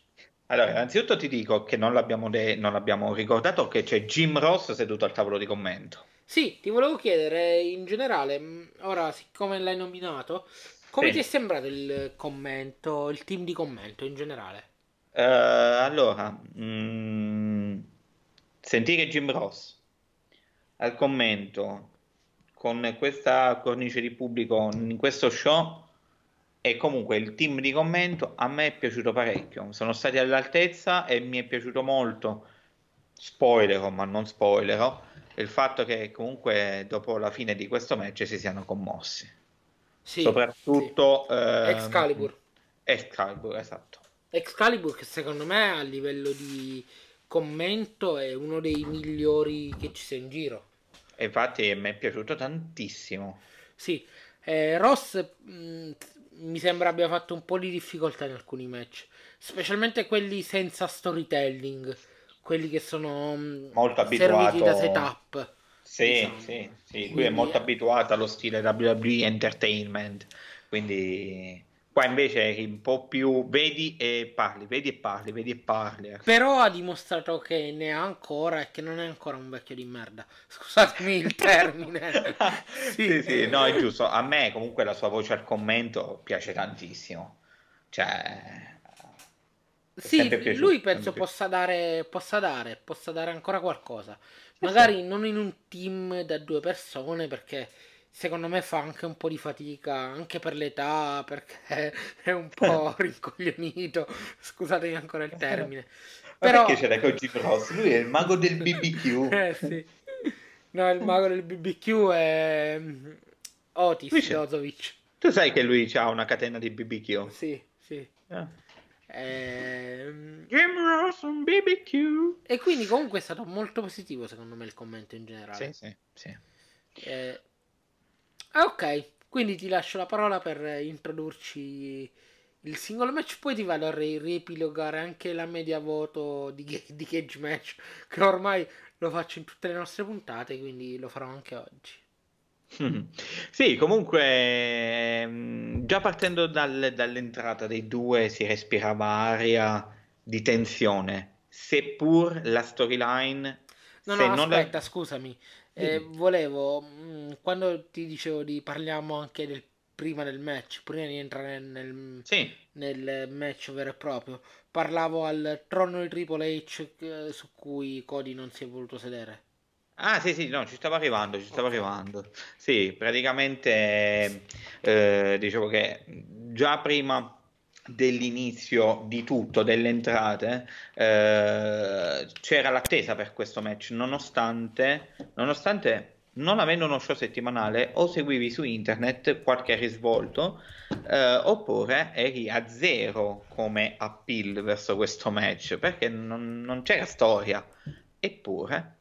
Allora, innanzitutto ti dico che non l'abbiamo, de- non l'abbiamo ricordato che c'è Jim Ross seduto al tavolo di commento. Sì, ti volevo chiedere in generale, ora siccome l'hai nominato, come sì. ti è sembrato il commento, il team di commento in generale? Uh, allora, mh, mm, sentire Jim Ross al commento con questa cornice di pubblico in questo show e comunque il team di commento a me è piaciuto parecchio. Sono stati all'altezza e mi è piaciuto molto. Spoilerò, ma non spoilerò, il fatto che comunque dopo la fine di questo match si siano commossi. Sì, soprattutto sì. Eh, Excalibur. Excalibur, esatto. Excalibur che secondo me a livello di commento è uno dei migliori che ci sia in giro. E infatti mi è piaciuto tantissimo. Sì, eh, Ross mh, mm, mi sembra abbia fatto un po' di difficoltà in alcuni match, specialmente quelli senza storytelling, quelli che sono mm, molto abituati da setup. Sì, diciamo. sì, sì, lui è molto abituato allo stile WWE Entertainment, quindi qua invece è un po' più vedi e parli, vedi e parli, vedi e parli. Ecco. Però ha dimostrato che ne ha ancora e che non è ancora un vecchio di merda. Scusatemi il termine. sì. sì, sì, no, è giusto. A me comunque la sua voce al commento piace tantissimo. Cioè... Sì, lui penso possa dare, possa dare, possa dare ancora qualcosa. Magari non in un team da due persone perché secondo me fa anche un po' di fatica, anche per l'età, perché è un po' rincoglionito. Scusatemi ancora il termine. Però... perché c'era con Jim Ross? Lui è il mago del BBQ. eh sì. No, il mago del BBQ è mm, Otis. Dozovic. Tu sai che lui ha una catena di BBQ? Sì, sì. Eh. Jim Ross un BBQ. E quindi comunque è stato molto positivo secondo me il commento in generale. Sì, sì, sì. Eh, ok, quindi ti lascio la parola per introdurci il singolo match, poi ti vado a ri- riepilogare anche la media voto di, Ga- di Cage Match, che ormai lo faccio in tutte le nostre puntate, quindi lo farò anche oggi. Sì, comunque, ehm, già partendo dal- dall'entrata dei due si respirava aria di tensione, seppur la storyline, No, no, non la- aspetta, scusami. Eh, volevo, mh, quando ti dicevo di parliamo anche del prima del match, prima di entrare nel, Sì, nel match vero e proprio, parlavo al trono di Triple H eh, su cui Cody non si è voluto sedere. Ah, sì, sì, no, ci stavo arrivando, ci stavo Ok. arrivando. Sì, praticamente eh, dicevo che già prima dell'inizio di tutto, delle entrate, eh, c'era l'attesa per questo match, nonostante, nonostante non avendo uno show settimanale, o seguivi su internet qualche risvolto, eh, oppure eri a zero come appeal verso questo match, perché non, non c'era storia. Eppure.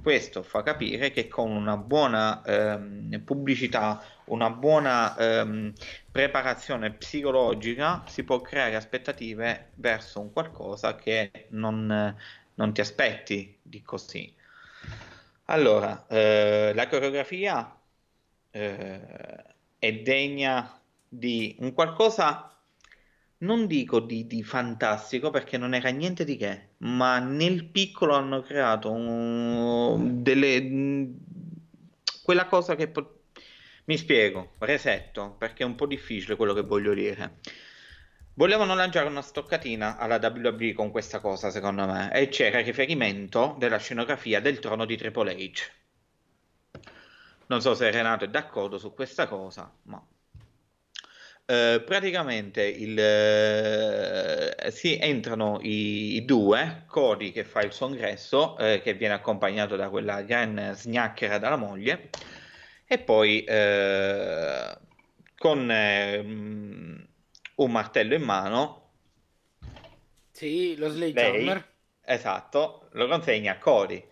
Questo fa capire che con una buona ehm, pubblicità, una buona ehm, preparazione psicologica si può creare aspettative verso un qualcosa che non, non ti aspetti di così. Allora, eh, la coreografia eh, è degna di un qualcosa, non dico di, di fantastico perché non era niente di che, ma nel piccolo hanno creato un- delle, quella cosa che... po- Mi spiego, resetto, perché è un po' difficile quello che voglio dire. Volevano lanciare una stoccatina alla WWE con questa cosa, secondo me, e c'era riferimento della scenografia del trono di Triple H. Non so se Renato è d'accordo su questa cosa, ma eh, praticamente il, eh, si entrano i, i due, Cody che fa il suo ingresso, eh, che viene accompagnato da quella gran sgnacchera dalla moglie, e poi eh, con eh, un martello in mano, Sì, lo Sledgehammer. esatto, lo consegna a Cody.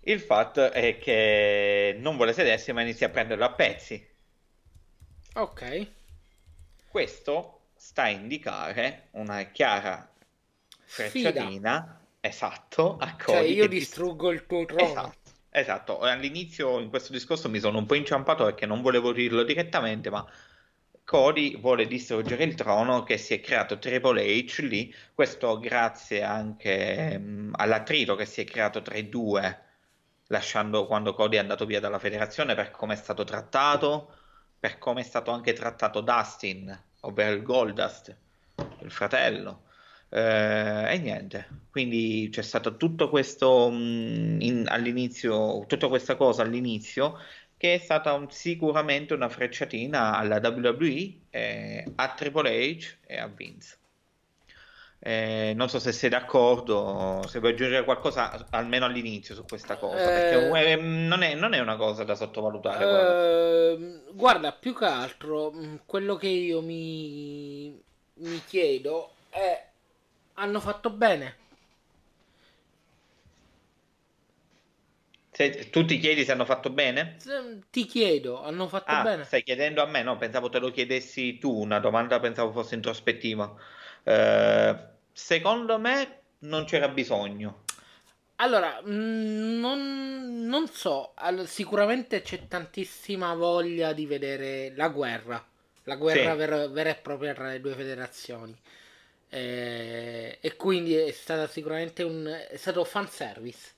Il fatto è che non vuole sedersi, ma inizia a prenderlo a pezzi. Ok. Questo sta a indicare una chiara frecciatina, esatto, a Cioè Cody io che dis- distruggo il tuo trono. Esatto, esatto. All'inizio in questo discorso mi sono un po' inciampato perché non volevo dirlo direttamente, ma Cody vuole distruggere il trono che si è creato Triple H lì, questo grazie anche mh, all'attrito che si è creato tra i due, lasciando quando Cody è andato via dalla federazione per come è stato trattato, per come è stato anche trattato Dustin, ovvero il Goldust, il fratello. Eh, e niente, quindi c'è stato tutto questo mh, in- all'inizio, tutta questa cosa all'inizio che è stata un- sicuramente una frecciatina alla WWE, eh, a Triple H e a Vince. Eh, non so se sei d'accordo, se vuoi aggiungere qualcosa almeno all'inizio su questa cosa, perché Eh, eh, non è, non è una cosa da sottovalutare quella. Ehm, guarda, più che altro, mh, quello che io mi, mi chiedo è, hanno fatto bene? Se, tu ti chiedi se hanno fatto bene? Ti chiedo, hanno fatto Ah, bene? stai chiedendo a me? No, pensavo te lo chiedessi tu, una domanda pensavo fosse introspettiva. Eh, secondo me non c'era bisogno. Allora, mh, non, non so, All- sicuramente c'è tantissima voglia di vedere la guerra, la guerra Sì, vera, vera e propria tra le due federazioni. Eh, e quindi è stata sicuramente un, è stato fanservice.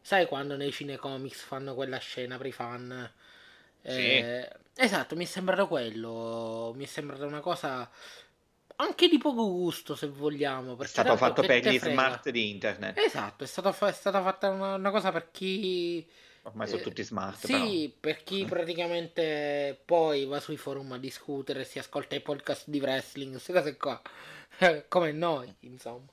Sai quando nei cinecomics fanno quella scena per i fan? sì, Eh, esatto, mi è sembrato quello, mi è sembrata una cosa anche di poco gusto se vogliamo, è stato fatto per gli frega. smart di internet. Esatto, è stata, fa- è stata fatta una, una cosa per chi... Ormai sono eh, tutti smart, però. sì, per chi praticamente poi va sui forum a discutere, si ascolta i podcast di wrestling, queste cose qua, come noi, insomma.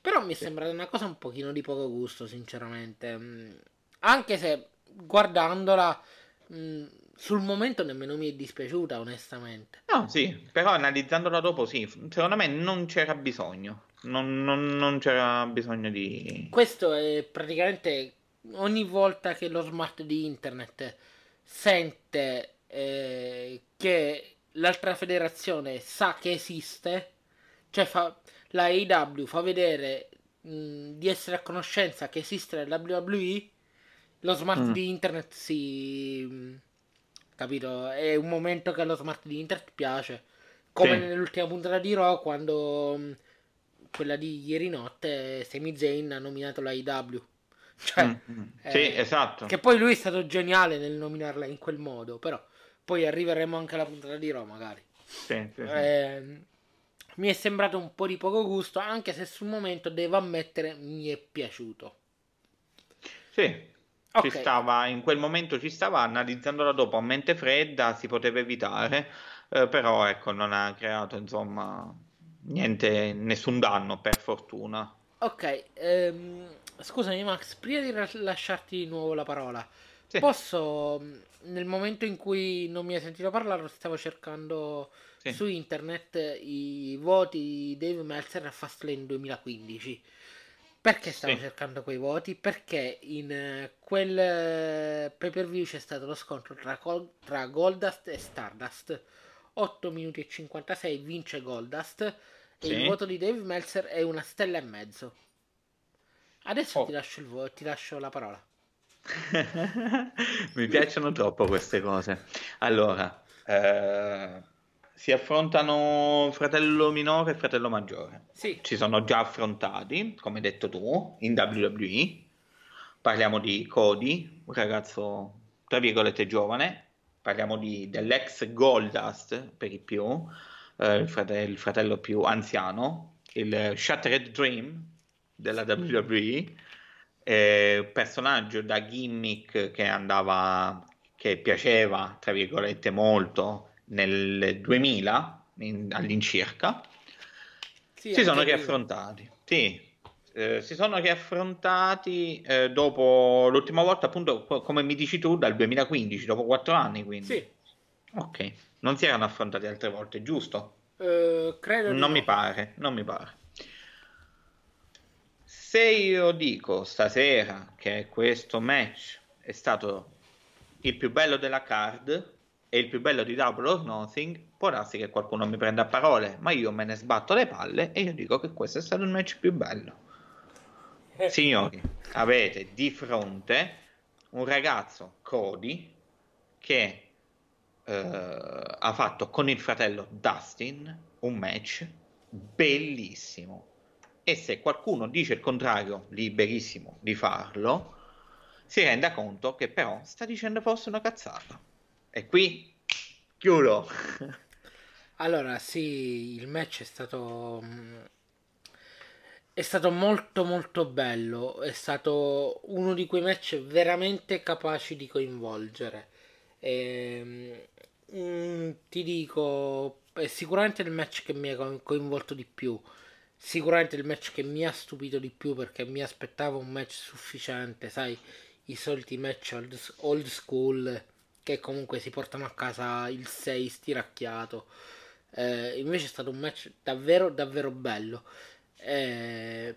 Però mi Sì. sembrata una cosa un pochino di poco gusto, sinceramente. Mm, anche se guardandola mh, sul momento nemmeno mi è dispiaciuta, onestamente. No, sì, però analizzandola dopo, sì, secondo me non c'era bisogno. Non, non, non c'era bisogno di. Questo è praticamente ogni volta che lo smart di internet sente eh, che l'altra federazione sa che esiste, cioè fa, la AEW fa vedere mh, di essere a conoscenza che esiste la WWE, lo smart mm. di internet si... Capito? È un momento che lo smart di internet piace. Come sì. nell'ultima puntata di Raw quando mh, quella di ieri notte Sami Zayn ha nominato la AEW. Cioè, mm-hmm. eh, sì, esatto. Che poi lui è stato geniale nel nominarla in quel modo, però poi arriveremo anche alla puntata di Raw magari. Sì, sì, sì. Eh, mi è sembrato un po' di poco gusto, anche se sul momento devo ammettere mi è piaciuto. Sì, Okay. Ci stava, in quel momento ci stava, analizzandola dopo a mente fredda si poteva evitare, eh, però ecco, non ha creato insomma niente, nessun danno per fortuna. Ok, ehm, scusami Max, prima di lasciarti di nuovo la parola, sì. posso, nel momento in cui non mi hai sentito parlare, stavo cercando sì. su internet i voti di Dave Meltzer a Fastlane 2015. Perché stavo sì. cercando quei voti? Perché in uh, quel uh, pay per view c'è stato lo scontro tra, tra, Goldust e Stardust. 8 minuti e 56 vince Goldust sì. e il voto di Dave Meltzer è una stella e mezzo. Adesso oh. ti, lascio vo- ti lascio la parola. Mi piacciono troppo queste cose. Allora, eh si affrontano fratello minore e fratello maggiore. Sì. Ci sono già affrontati, come hai detto tu, in WWE. Parliamo di Cody, un ragazzo tra virgolette giovane. Parliamo di, dell'ex Goldust per i più, eh, il, fratello, il, fratello, più anziano, il Shattered Dream della WWE. Eh, personaggio da gimmick che andava, che piaceva, tra virgolette, molto nel 2000 in, all'incirca, sì, si sono riaffrontati. Sì, eh, si sono riaffrontati eh, dopo l'ultima volta, appunto, come mi dici tu, dal 2015, dopo quattro anni. Quindi. Sì. Ok, non si erano affrontati altre volte, giusto? Uh, credo non mi pare, non mi pare. Se io dico stasera che questo match è stato il più bello della card, è il più bello di Double or Nothing, può darsi che qualcuno mi prenda a parole, ma io me ne sbatto le palle e io dico che questo è stato il match più bello. Eh. Signori, avete di fronte un ragazzo, Cody, che eh, ha fatto con il fratello Dustin un match bellissimo. E se qualcuno dice il contrario, liberissimo di farlo, si renda conto che però sta dicendo forse una cazzata. E qui chiudo. Allora, sì, il match è stato mm, è stato molto molto bello, è stato uno di quei match veramente capaci di coinvolgere. E, mm, ti dico, è sicuramente il match che mi ha coinvolto di più. Sicuramente il match che mi ha stupito di più perché mi aspettavo un match sufficiente, sai, i soliti match old, old school che comunque si portano a casa il 6 stiracchiato. Eh, invece è stato un match davvero davvero bello. Eh,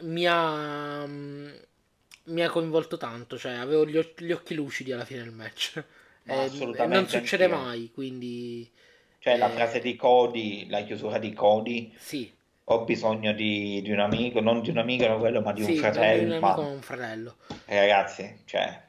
mi, ha, mi ha coinvolto tanto, cioè avevo gli, occhi, gli occhi lucidi alla fine del match. Eh, non succede anch'io. mai, quindi... Cioè la eh, frase di Cody, la chiusura di Cody. Sì. Ho bisogno di, di un amico, non di un amico, no, quello, ma di sì, un fratello. Di un amico, ma... un fratello. Eh, ragazzi, cioè,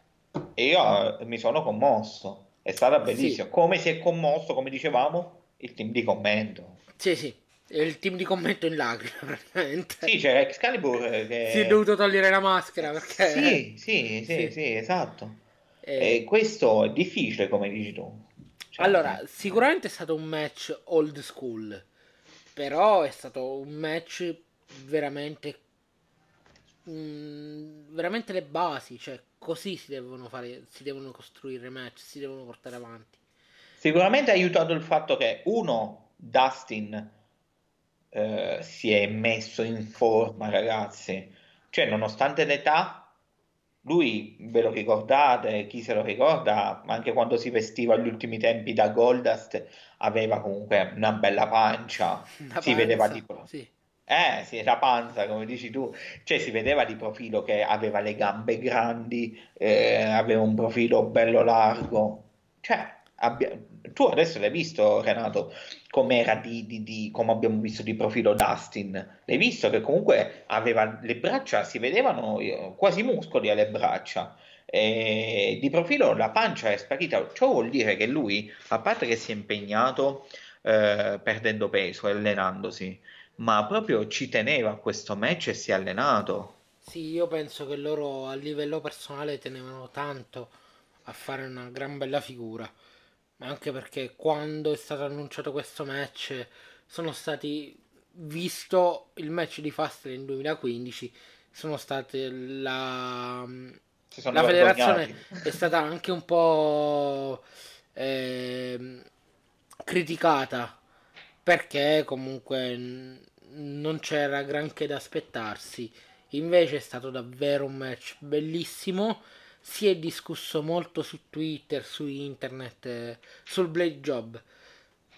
e io eh, mi sono commosso. È stata bellissima. Sì. Come si è commosso, come dicevamo, il team di commento. Sì, sì. Il team di commento in lacrime, praticamente. Sì, c'era Excalibur che... Si è dovuto togliere la maschera perché... Sì, sì, sì, sì, sì esatto. E... e... questo è difficile, come dici tu. Cioè... Allora, sicuramente è stato un match old school, però è stato un match veramente... Mh, mm, veramente le basi, cioè così si devono fare, si devono costruire match, si devono portare avanti. Sicuramente ha aiutato il fatto che uno, Dustin, eh, si è messo in forma, ragazzi. Cioè, nonostante l'età, lui ve lo ricordate, chi se lo ricorda, anche quando si vestiva agli ultimi tempi da Goldust aveva comunque una bella pancia, Una si panza, vedeva di sì. Eh, sì, la panza, come dici tu, cioè si vedeva di profilo che aveva le gambe grandi, eh, aveva un profilo bello largo, cioè abbia- tu adesso l'hai visto Renato com'era di, di, di- come abbiamo visto di profilo Dustin, l'hai visto che comunque aveva le braccia, si vedevano eh, quasi muscoli alle braccia. E di profilo la pancia è sparita, ciò vuol dire che lui, a parte che si è impegnato eh, perdendo peso e allenandosi, ma proprio ci teneva a questo match e si è allenato. Sì, io penso che loro a livello personale tenevano tanto a fare una gran bella figura, ma anche perché quando è stato annunciato questo match sono stati, visto il match di Fastlane 2015, sono state la, sono la federazione è stata anche un po' ehm, criticata perché comunque non c'era granché da aspettarsi. Invece è stato davvero un match bellissimo. Si è discusso molto su Twitter, su internet, eh, sul Blade Job.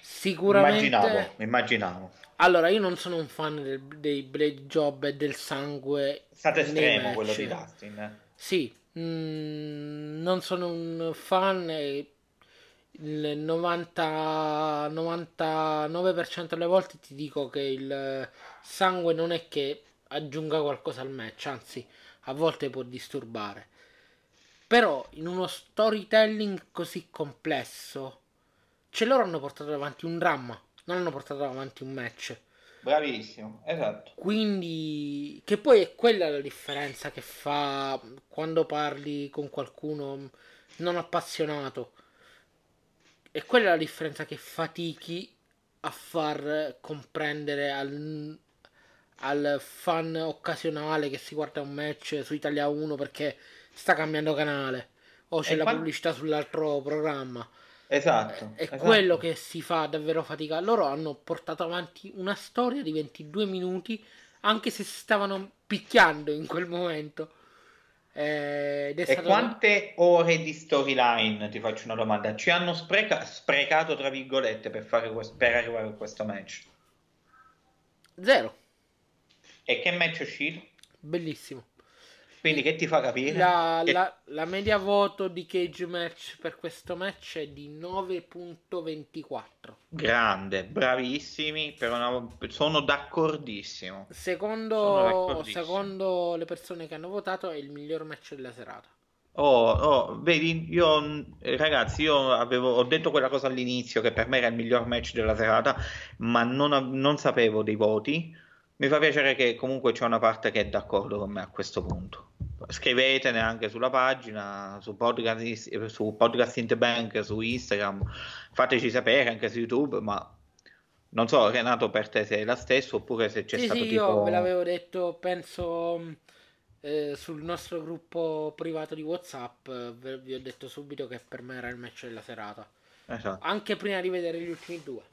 Sicuramente. Immaginavo, immaginavo. Allora, io non sono un fan del- dei Blade Job e del sangue È stato estremo quello match. di Dustin. Sì, mm, non sono un fan e il 90, 99% delle volte ti dico che il sangue non è che aggiunga qualcosa al match, anzi, a volte può disturbare. Però in uno storytelling così complesso, cioè loro hanno portato avanti un dramma, non hanno portato avanti un match. Bravissimo, esatto. Quindi, che poi è quella la differenza che fa quando parli con qualcuno non appassionato. È quella la differenza che fatichi a far comprendere al, al fan occasionale che si guarda un match su Italia 1 perché sta cambiando canale o c'è E la qua- pubblicità sull'altro programma. Esatto, È esatto. quello che si fa davvero fatica. Loro hanno portato avanti una storia di 22 minuti, anche se si stavano picchiando in quel momento. Eh, E stato quante ore di storyline, ti faccio una domanda, ci hanno spreca- sprecato, tra virgolette, per, fare quest- per arrivare a questo match? zero. E che match è uscito? Bellissimo. Quindi che ti fa capire? La, Che- la- la media voto di Cage Match per questo match è di 9.24. Grande, bravissimi, una- sono d'accordissimo. Sono Secondo, d'accordissimo. secondo le persone che hanno votato, è il miglior match della serata. Oh, oh, vedi, io ragazzi, io avevo, ho detto quella cosa all'inizio che per me era il miglior match della serata, ma non, non sapevo dei voti. Mi fa piacere che comunque c'è una parte che è d'accordo con me a questo punto. Scrivetene anche sulla pagina, su podcast, su Podcast in the Bank, su Instagram, fateci sapere anche su YouTube, ma non so, Renato, per te se è la stessa oppure se c'è Sì, stato sì, io tipo... ve l'avevo detto, penso eh, sul nostro gruppo privato di WhatsApp, vi ho detto subito che per me era il match della serata, Esatto. anche prima di vedere gli ultimi due.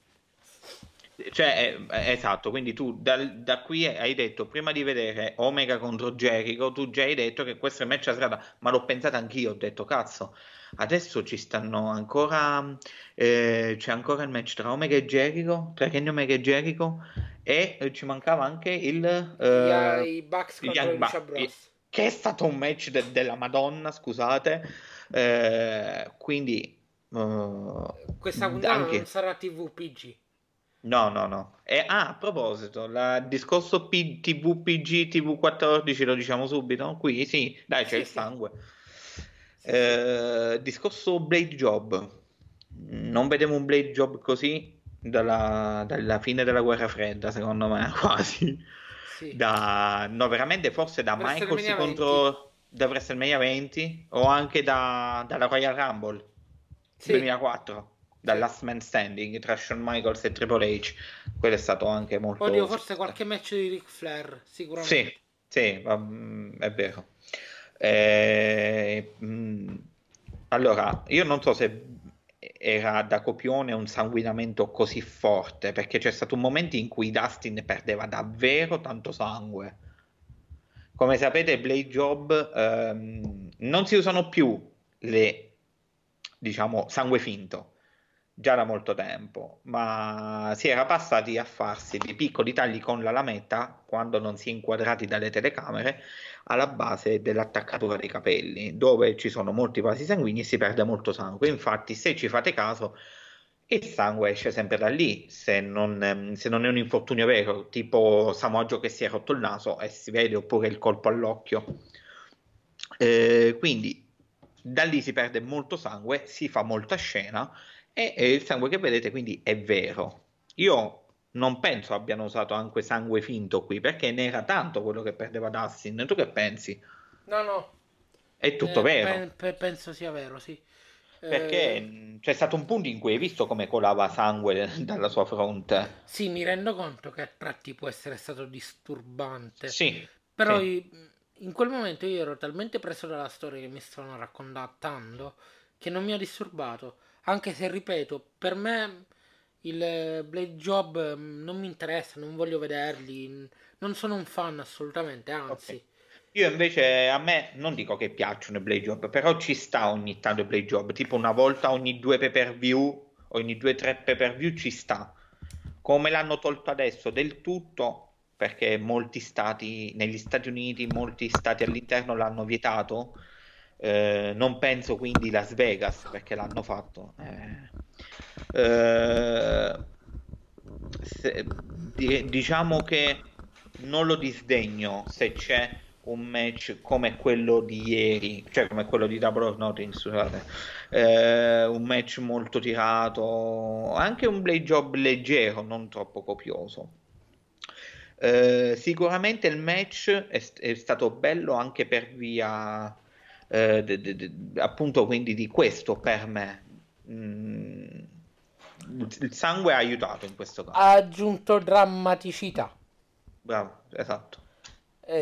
Cioè, eh, esatto, quindi tu dal- da qui hai detto, prima di vedere Omega contro Jericho, tu già hai detto che questo è il match a strada, ma l'ho pensato anch'io, ho detto, cazzo, adesso ci stanno ancora, eh, c'è ancora il match tra Omega e Jericho, tra Kenny Omega e Jericho, e eh, ci mancava anche il, eh, I, i Bucks contro Bucks, Bros. che è stato un match de- della Madonna, scusate, Eh, quindi... eh, Questa puntata anche... non sarà TVPG. No, no, no. E, ah, a proposito, la- il discorso P- TVPG, TV14 lo diciamo subito? Qui sì, dai, c'è Sì, il sangue. Sì. Eh, discorso Blade Job. Non vedevo un Blade Job così dalla, dalla fine della guerra fredda, secondo me, quasi. Sì. Da, no, veramente, forse da Michaels contro da WrestleMania 20 o anche da, dalla Royal Rumble Sì. 2004, da Sì. Last Man Standing tra Shawn Michaels e Triple H. Quello è stato anche molto Oddio, forse qualche match di Ric Flair, sicuramente. Sì, sì, mm, è vero. Eh, mm, allora, io non so se era da copione un sanguinamento così forte, perché c'è stato un momento in cui Dustin perdeva davvero tanto sangue. Come sapete, Blade Job ehm, non si usano più le, diciamo, sangue finto, già da molto tempo, ma si era passati a farsi dei piccoli tagli con la lametta quando non si è inquadrati dalle telecamere alla base dell'attaccatura dei capelli, dove ci sono molti vasi sanguigni e si perde molto sangue. Infatti, se ci fate caso, il sangue esce sempre da lì, se non, ehm, se non è un infortunio vero, tipo Samoggio che si è rotto il naso e si vede, oppure il colpo all'occhio. Eh, quindi da lì si perde molto sangue, si fa molta scena e, e il sangue che vedete quindi è vero. Io non penso abbiano usato anche sangue finto qui perché ne era tanto quello che perdeva Dustin. Tu che pensi? No, no. È tutto Eh, vero. pe- pe- penso sia vero, sì. Perché Eh, c'è stato un punto in cui hai visto come colava sangue dalla sua fronte. sì, mi rendo conto che a tratti può essere stato disturbante. Sì, Però sì. in quel momento io ero talmente preso dalla storia che mi stavano raccontando che non mi ha disturbato. Anche se, ripeto, per me il Blade Job mm, non mi interessa, non voglio vederli, non sono un fan assolutamente, anzi. Io invece a me non dico che piacciono i Blade Job, però ci sta ogni tanto i Blade Job, tipo una volta ogni due pay per view, ogni due tre pay per view ci sta. Come l'hanno tolto adesso del tutto, perché molti stati, negli Stati Uniti, molti stati all'interno l'hanno vietato, eh, non penso quindi Las Vegas, perché l'hanno fatto. Eh, eh, se- di- diciamo che non lo disdegno se c'è un match come quello di ieri, cioè come quello di Double or Nothing, scusate, eh, un match molto tirato, anche un blade job leggero, non troppo copioso. Eh, sicuramente il match è, è stato bello anche per via, eh, de- de- de- appunto, quindi di questo per me. Mm, il sangue ha aiutato in questo caso. Ha aggiunto drammaticità. Bravo, esatto.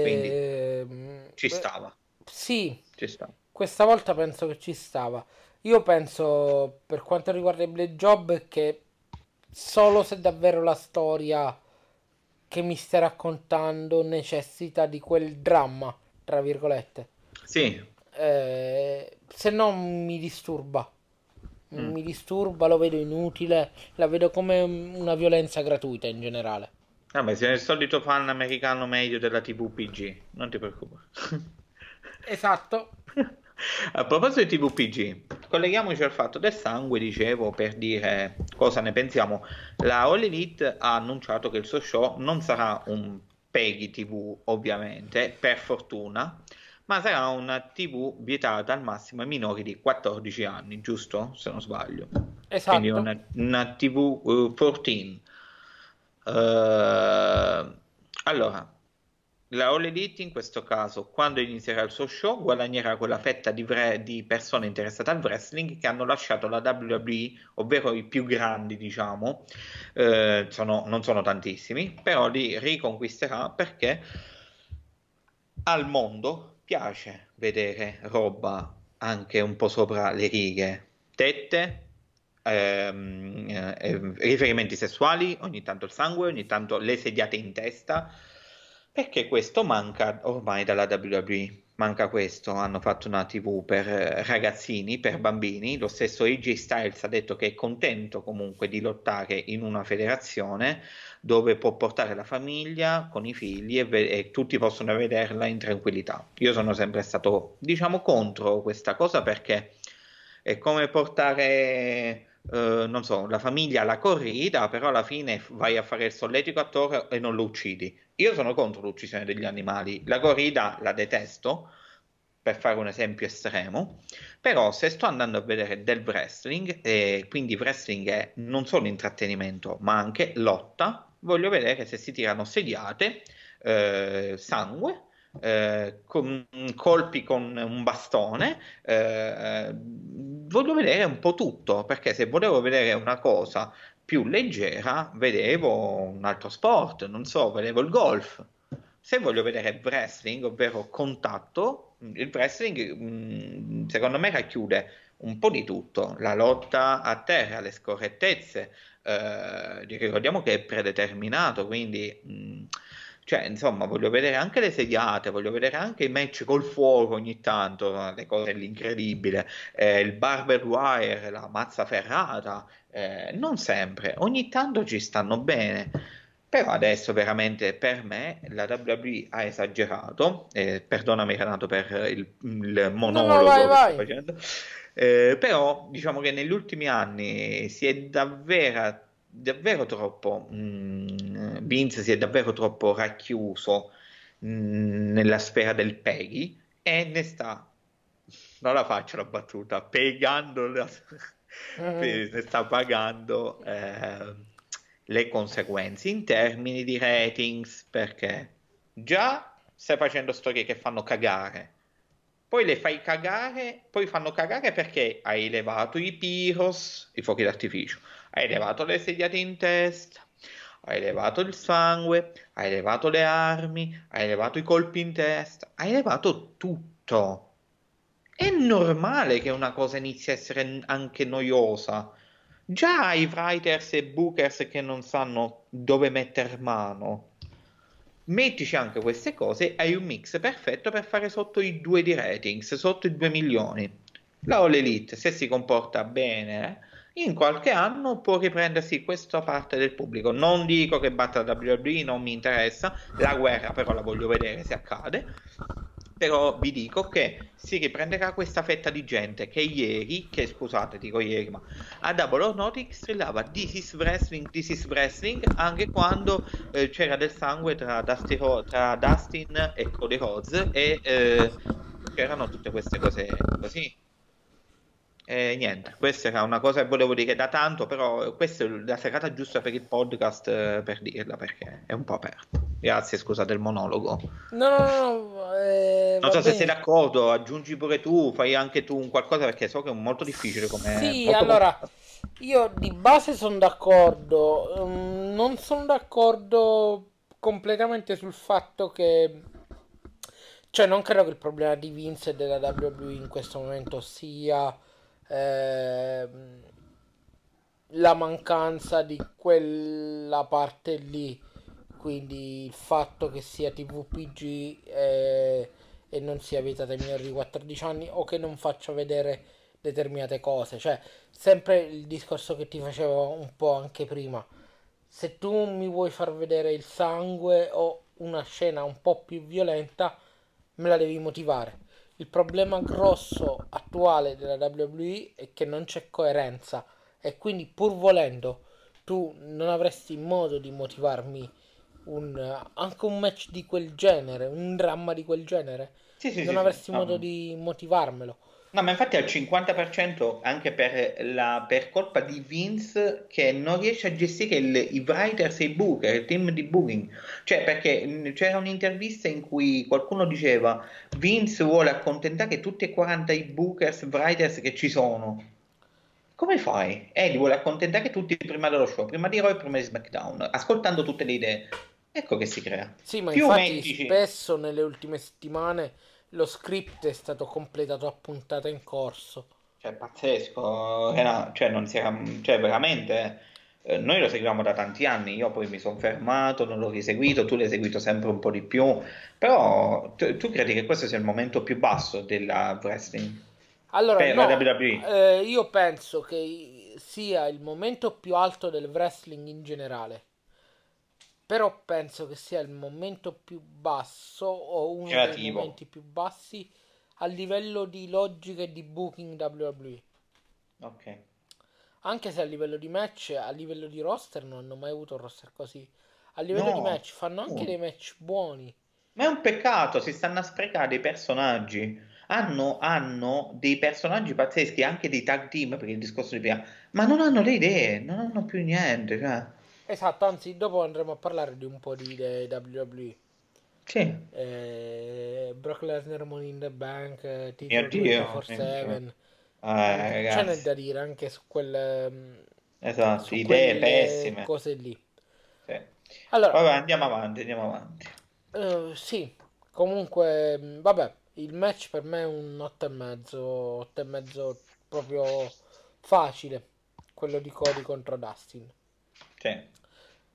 Quindi Ehm, ci stava, sì, ci stava. questa volta penso che ci stava. Io penso, per quanto riguarda i Blade Job, che solo se davvero la storia che mi stai raccontando necessita di quel dramma, tra virgolette. Sì, Eh, se no mi disturba. mm. Mi disturba, lo vedo inutile, la vedo come una violenza gratuita in generale. Vabbè, sei il solito fan americano medio della TV PG, non ti preoccupare. Esatto. A proposito di TVPG, colleghiamoci al fatto del sangue, dicevo, per dire cosa ne pensiamo. La All Elite ha annunciato che il suo show non sarà un Peggy TV, ovviamente, per fortuna, ma sarà una TV vietata al massimo ai minori di 14 anni, giusto? Se non sbaglio. Quindi Esatto. una, una TV eh, 14. Eh, allora, la All Elite in questo caso, quando inizierà il suo show, guadagnerà quella fetta di, vre- di persone interessate al wrestling che hanno lasciato la WWE, ovvero i più grandi, diciamo, eh, sono- non sono tantissimi, però li riconquisterà perché al mondo piace vedere roba anche un po' sopra le righe, tette, ehm, eh, eh, riferimenti sessuali, ogni tanto il sangue, ogni tanto le sediate in testa, perché questo manca ormai dalla WWE. Manca questo, hanno fatto una TV per eh, ragazzini, per bambini. Lo stesso AJ Styles ha detto che è contento comunque di lottare in una federazione dove può portare la famiglia con i figli e, ve- e tutti possono vederla in tranquillità. Io sono sempre stato, diciamo, contro questa cosa perché è come portare, eh, non so, la famiglia alla corrida, però alla fine vai a fare il solletico a toro e non lo uccidi. Io sono contro l'uccisione degli animali. La corrida la detesto, per fare un esempio estremo, però se sto andando a vedere del wrestling, e quindi wrestling è non solo intrattenimento, ma anche lotta, voglio vedere se si tirano sediate, eh, sangue, eh, con- colpi con un bastone, eh, voglio vedere un po' tutto, perché se volevo vedere una cosa più leggera, vedevo un altro sport, non so, vedevo il golf. Se voglio vedere wrestling, ovvero contatto, il wrestling mh, secondo me racchiude un po' di tutto, la lotta a terra, le scorrettezze, eh, ricordiamo che è predeterminato, quindi mh, Cioè, insomma, voglio vedere anche le sediate, voglio vedere anche i match col fuoco ogni tanto, le cose l'incredibile, eh, il barber wire, la mazza ferrata, eh, non sempre, ogni tanto ci stanno bene. Però adesso veramente per me la WWE ha esagerato, eh, perdonami Renato per il, il monologo no, no, vai, vai. facendo, eh, però diciamo che negli ultimi anni si è davvero, davvero troppo, mh, mm, Vince si è davvero troppo racchiuso mh, mm, nella sfera del Peggy e ne sta, non la faccio la battuta, pegando, la, mm. ne sta pagando eh, le conseguenze in termini di ratings perché già stai facendo storie che fanno cagare poi le fai cagare, poi fanno cagare perché hai levato i piros, i fuochi d'artificio, hai levato le sediate in testa, hai levato il sangue, hai levato le armi, hai levato i colpi in testa, hai levato tutto. È normale che una cosa inizi a essere anche noiosa. Già hai writers e bookers che non sanno dove metter mano mettici anche queste cose, hai un mix perfetto per fare sotto i 2 di ratings, sotto i 2 milioni. La All Elite, se si comporta bene, in qualche anno può riprendersi questa parte del pubblico. Non dico che batta la WWE, non mi interessa, la guerra però la voglio vedere se accade però vi dico che si riprenderà questa fetta di gente che ieri, che scusate dico ieri, ma a Double or Nothing strillava This is Wrestling, This is Wrestling, anche quando eh, c'era del sangue tra, Dusty tra, Dustin e Cody Rhodes e eh, c'erano tutte queste cose così. E niente, questa era una cosa che volevo dire da tanto, però questa è la serata giusta per il podcast eh, per dirla perché è un po' aperto. Grazie, scusate il monologo. No, no, no. Eh, non so bene. se sei d'accordo, aggiungi pure tu, fai anche tu un qualcosa perché so che è molto difficile come... Sì, allora, io di base sono d'accordo, um, non sono d'accordo completamente sul fatto che... Cioè, non credo che il problema di Vince e della WWE in questo momento sia eh, la mancanza di quella parte lì. Quindi il fatto che sia TVPG eh, e non sia vietata ai minori di 14 anni o che non faccia vedere determinate cose. Cioè sempre il discorso che ti facevo un po' anche prima. Se tu mi vuoi far vedere il sangue o una scena un po' più violenta me la devi motivare il problema grosso attuale della WWE è che non c'è coerenza e quindi pur volendo tu non avresti modo di motivarmi un, anche un match di quel genere, un dramma di quel genere. Sì, sì, non sì, avresti modo di motivarmelo. No, ma infatti al 50% anche per, la, per colpa di Vince che non riesce a gestire il, i writers e i booker, il team di booking. Cioè, perché c'era un'intervista in cui qualcuno diceva Vince vuole accontentare tutti e 40 i bookers, writers che ci sono. Come fai? Li vuole accontentare tutti prima dello show, prima di e prima di SmackDown, ascoltando tutte le idee. Ecco che si crea. Sì, ma Più infatti mettici... spesso nelle ultime settimane lo script è stato completato a puntata in corso. Cioè, pazzesco, era, cioè, non si era, cioè, veramente, eh, noi lo seguiamo da tanti anni, io poi mi sono fermato, non l'ho riseguito, tu l'hai seguito sempre un po' di più, però tu, tu credi che questo sia il momento più basso della wrestling? Allora, per no, la WWE? Eh, io penso che sia il momento più alto del wrestling in generale però penso che sia il momento più basso o uno Creativo. dei momenti più bassi a livello di logica e di booking WWE. Ok. Anche se a livello di match, a livello di roster non hanno mai avuto un roster così. A livello no. di match fanno anche no. dei match buoni. Ma è un peccato, si stanno a sprecare dei personaggi. Hanno, hanno, dei personaggi pazzeschi, anche dei tag team, per il discorso di prima, ma non hanno le idee, non hanno più niente. Cioè. Esatto, anzi, dopo andremo a parlare di un po' di WWE. Sì. Eh, Brock Lesnar, Money in the Bank, eh, titolo 24-7. Eh, C'è nel da dire anche su quelle... Mm, esatto, su idee pessime. Cose lì. Sì. Allora, vabbè, andiamo avanti, andiamo avanti. Uh, sì, comunque, mm, vabbè, il match per me è un 8 e mezzo, 8 e mezzo proprio facile, quello di Cody contro Dustin. Sì.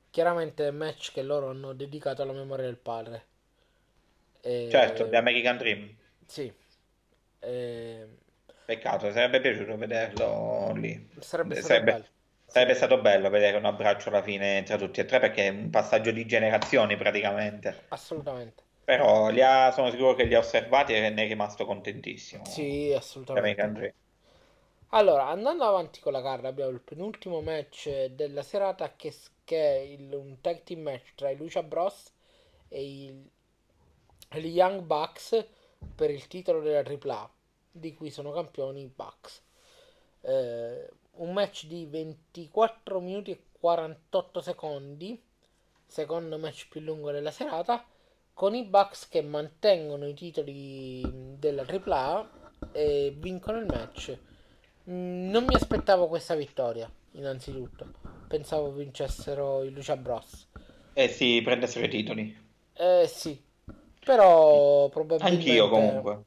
Chiaramente è un match che loro hanno dedicato alla memoria del padre. Certo, The E... American Dream. Sì, e... Peccato, sarebbe piaciuto vederlo lì. sarebbe stato bello. Sarebbe, Sì, sarebbe stato bello vedere un abbraccio alla fine tra tutti e tre perché è un passaggio di generazioni praticamente. assolutamente. Però li ha- sono sicuro che li ha osservati e ne è rimasto contentissimo. Sì, assolutamente. Allora, andando avanti con la carta, abbiamo il penultimo match della serata che, che è il- un tag team match tra i Lucha Bros e e gli Young Bucks per il titolo della AAA, di cui sono campioni i Bucks. Eh, un match di 24 minuti e 48 secondi, secondo match più lungo della serata, con i Bucks che mantengono i titoli della AAA e vincono il match. Mm, Non mi aspettavo questa vittoria, innanzitutto. Pensavo vincessero i Lucha Bros. E si prendessero i titoli. Eh sì, però Anch'io probabilmente comunque.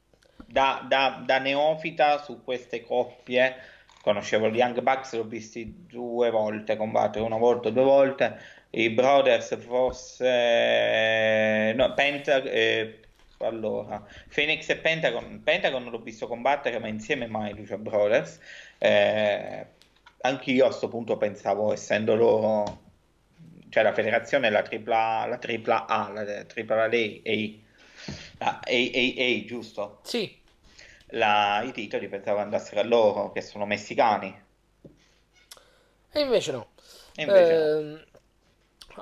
Da, da- da neofita su queste coppie, conoscevo gli Young Bucks, l'ho visti due volte combattere, una volta, due volte. I Brothers forse... No, Penta... eh, allora, Phoenix e Pentagon. Pentagon l'ho visto combattere, ma insieme mai Lucha Brothers. Eh, anch'io a sto punto pensavo, essendo loro... Cioè la federazione, la tripla, la tripla A, la tripla A, la AAA, giusto? sì, La- i titoli pensavo andassero a loro, che sono messicani, e invece no. e invece no. Ehm,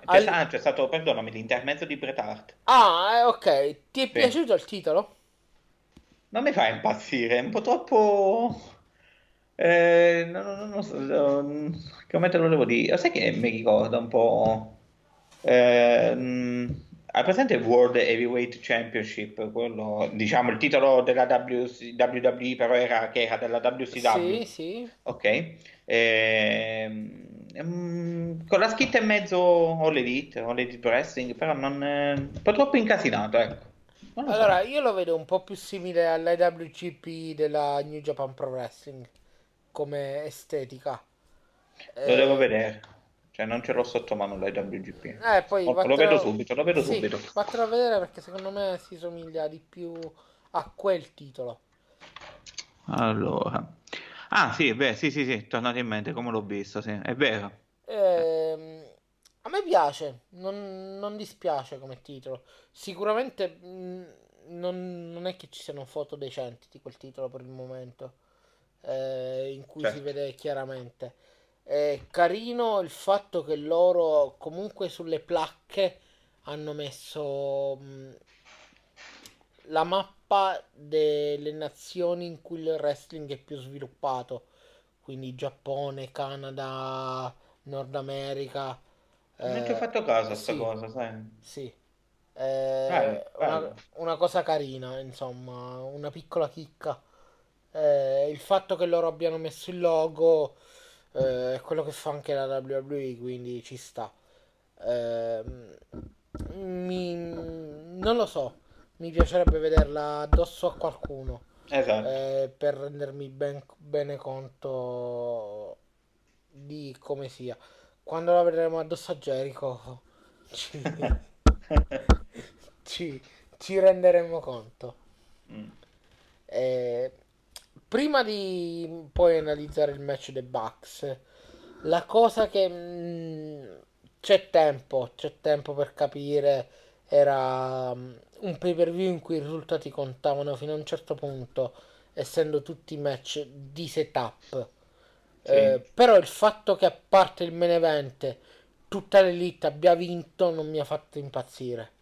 C'è, al- ah, c'è stato, perdonami, l'intermezzo di Bret Hart. Ah, eh, ok, ti è Sì. piaciuto il titolo? Non mi fa impazzire, è un po' troppo... eh, non, non- non so, non- come te lo devo dire? Sai che mi ricorda un po'... ehm, hai presente World Heavyweight Championship? Quello, diciamo, il titolo della WC WWE, però era, che era della WCW. Sì, sì. Ok, ehm, con la scritta in mezzo All Elite, All Elite Wrestling, però non, eh, un po' troppo incasinato, ecco. Lo so, Allora, io lo vedo un po' più simile all'IWGP della New Japan Pro Wrestling come estetica. lo devo Eh, vedere, cioè non ce l'ho sotto mano la WGP. eh, poi Oh, lo vedo vattelo... subito, lo vedo Sì, subito. vattelo a vedere perché secondo me si somiglia di più a quel titolo. Allora, ah sì, beh, sì, sì, sì, è tornato in mente come l'ho visto, sì, è vero. Ehm, a me piace, non, non dispiace come titolo. Sicuramente mh, non, non è che ci siano foto decenti di quel titolo per il momento, eh, in cui si Certo. vede chiaramente. È carino il fatto che loro comunque sulle placche hanno messo mh, la mappa delle nazioni in cui il wrestling è più sviluppato, quindi Giappone, Canada, Nord America. Non ci ho Eh, fatto caso a sta sì, cosa, sai? sì. Bello, È una, bello. una cosa carina, insomma, una piccola chicca. Eh, il fatto che loro abbiano messo il logo eh, è quello che fa anche la WWE, quindi ci sta. Ehm, mi- non lo so, mi piacerebbe vederla addosso a qualcuno Esatto. eh, per rendermi ben- bene conto di come sia. Quando la vedremo addosso a Jericho ci, ci- ci renderemo conto. Mm. Eh, prima di poi analizzare il match dei Bucks, la cosa che mm, c'è tempo, c'è tempo per capire, era mm, un pay-per-view in cui i risultati contavano fino a un certo punto, essendo tutti match di setup. Eh, Sì. però il fatto che a parte il main event tutta l'elite abbia vinto non mi ha fatto impazzire.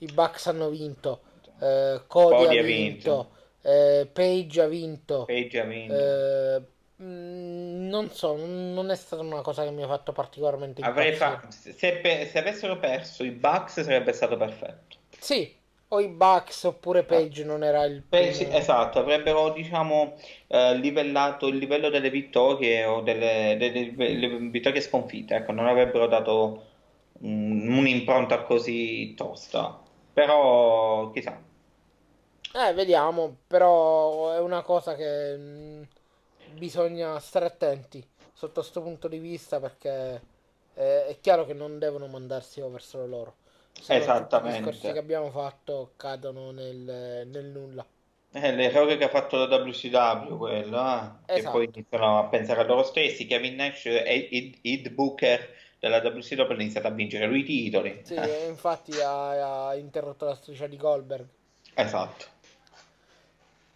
I Bucks hanno vinto, eh, Cody ha Cody ha vinto, vinto, eh, Page ha vinto. Page ha vinto. eh, mm, non so, non è stata una cosa che mi ha fatto particolarmente Avrei fa- se, se avessero perso i Bucks sarebbe stato perfetto. Sì, o i Bucks oppure Ah, Page non era il sì, primo. esatto, avrebbero diciamo eh, livellato il livello delle vittorie o delle, delle- delle vittorie sconfitte, ecco, non avrebbero dato mm, un'impronta così tosta. Però chissà. Eh, vediamo, però è una cosa che mm, bisogna stare attenti sotto questo punto di vista perché eh, è chiaro che non devono mandarsi over solo loro. Se Esattamente. I discorsi che abbiamo fatto cadono nel, nel nulla. È l'errore che ha fatto la WCW quello, eh, Che poi Esatto. iniziano a pensare a loro stessi. Kevin Nash e Ed, Ed Booker della WCW hanno iniziato a vincere lui i titoli. Sì, Eh, infatti ha, ha interrotto la striscia di Goldberg. esatto.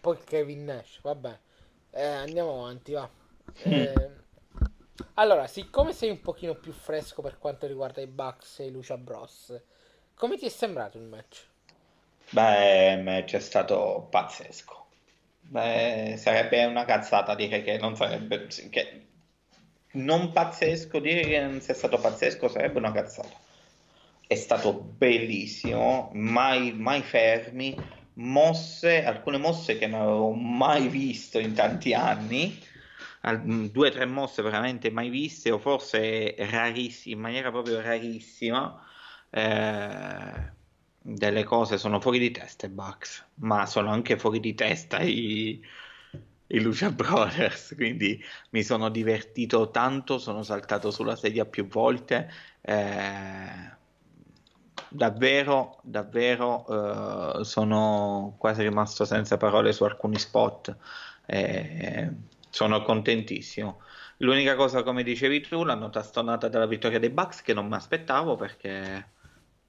Poi Kevin Nash, vabbè. Eh, andiamo avanti, va. Mm. Eh, allora, siccome sei un pochino più fresco per quanto riguarda i Bucks e Lucia Bros, come ti è sembrato il match? Beh, il match è stato pazzesco. Beh, sarebbe una cazzata dire che non sarebbe, che non pazzesco, dire che non sia stato pazzesco sarebbe una cazzata. È stato bellissimo, mai, mai fermi, mosse, alcune mosse che non avevo mai visto in tanti anni, mm, due o tre mosse veramente mai viste, o forse rarissime, in maniera proprio rarissima. Eh, delle cose sono fuori di testa i Bucks, ma sono anche fuori di testa i, i Lucha Brothers, quindi mi sono divertito tanto, sono saltato sulla sedia più volte. eh, davvero, davvero, eh, sono quasi rimasto senza parole su alcuni spot. eh, sono contentissimo. L'unica cosa, come dicevi tu, la nota stonata della vittoria dei Bucks che non mi aspettavo perché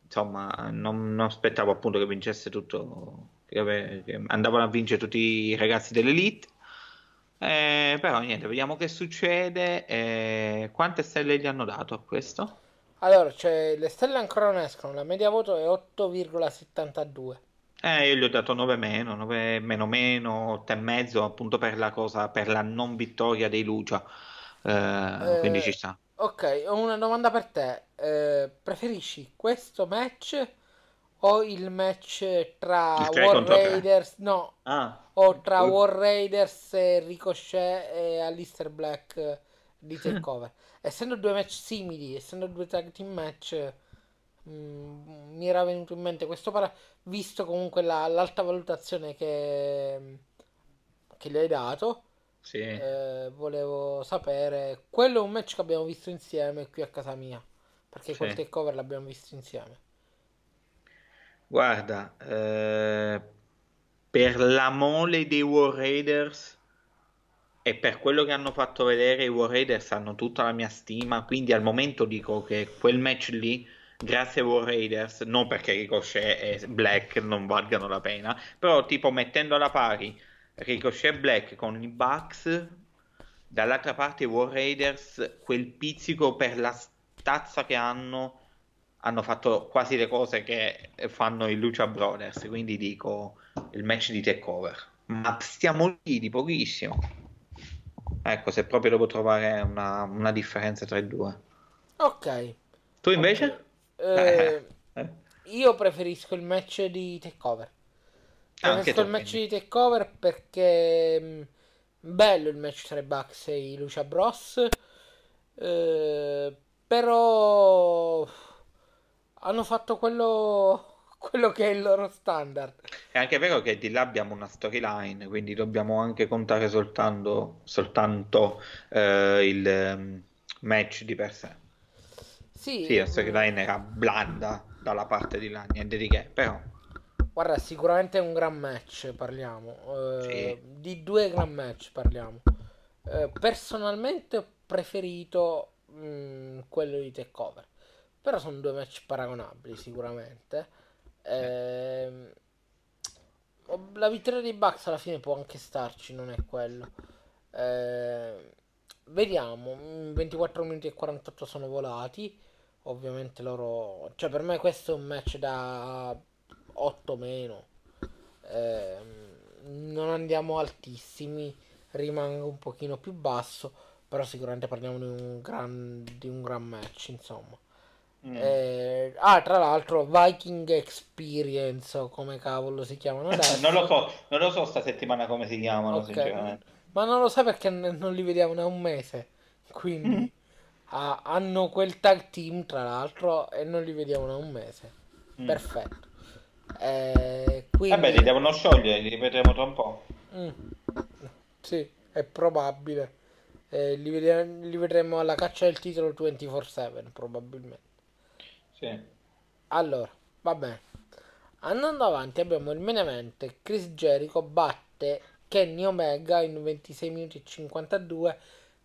insomma non, non aspettavo appunto che vincesse tutto, che, che andavano a vincere tutti i ragazzi dell'Elite. Eh, però niente, vediamo che succede. eh, quante stelle gli hanno dato a questo? Allora, cioè, le stelle ancora non escono, la media voto è 8,72. Eh, io gli ho dato 9 meno, 9 meno meno, 8 e mezzo appunto per la cosa, per la non vittoria dei Lucia. Eh, quindi ci Eh, sta. ok, ho una domanda per te. Eh, preferisci questo match o il match tra Il 3 War contro 3. Raiders? No, Ah, o tra War Raiders e Ricochet e Alistair Black eh, di Takeover. Essendo due match simili, essendo due tag team match, mm, mi era venuto in mente questo para- visto comunque la- l'alta valutazione che, che gli hai dato. sì. eh, volevo sapere. Quello è un match che abbiamo visto insieme qui a casa mia. Perché Sì. quel takeover l'abbiamo visto insieme. Guarda, eh, per la mole dei War Raiders e per quello che hanno fatto vedere, i War Raiders hanno tutta la mia stima. Quindi al momento dico che quel match lì, grazie ai War Raiders, non perché Ricochet e Black non valgano la pena, però tipo mettendo alla pari Ricochet e Black con i Bucks, dall'altra parte i War Raiders, quel pizzico per la stazza che hanno hanno fatto quasi le cose che fanno i Lucha Brothers, quindi dico il match di takeover. Ma stiamo lì di pochissimo. Ecco, se proprio devo trovare una, una differenza tra i due. Ok. Tu invece? Eh, Eh, io preferisco il match di takeover. anche Preferisco il match quindi. di takeover perché mh, bello il match tra i Bucks e i Lucha Bros. eh, però hanno fatto quello, quello che è il loro standard. È anche vero che di là abbiamo una storyline, quindi dobbiamo anche contare soltanto, soltanto eh, il ehm, match di per sé. Sì, Sì, la storyline era blanda dalla parte di là, niente di che, però guarda, sicuramente è un gran match, parliamo. sì. eh, di due gran match parliamo. Eh, personalmente ho preferito mh, quello di takeover. Però sono due match paragonabili sicuramente. Eh. Ehm, la vittoria dei Bucks alla fine può anche starci, non è quello. Ehm, vediamo, mm, 24 minuti e 48 sono volati. Ovviamente loro... Cioè per me questo è un match da 8 meno. Ehm, non andiamo altissimi, rimango un pochino più basso. Però sicuramente parliamo di un gran, di un gran match, insomma. Mm. Eh, ah, tra l'altro, Viking Experience, o come cavolo si chiamano Non lo adesso. so, non lo so sta settimana come si chiamano, Ok, sinceramente. ma non lo sai perché non li vediamo da un mese. Quindi ah, hanno quel tag team, tra l'altro, e non li vediamo da un mese. Mm. Perfetto. Eh, Vabbè, li quindi, devono sciogliere, li rivedremo tra un po'. mm, sì, è probabile. Eh, li, vedremo, li vedremo alla caccia del titolo 24-7 probabilmente. Sì. Allora, va bene. Andando avanti abbiamo il main event. Chris Jericho batte Kenny Omega in 26 minuti e 52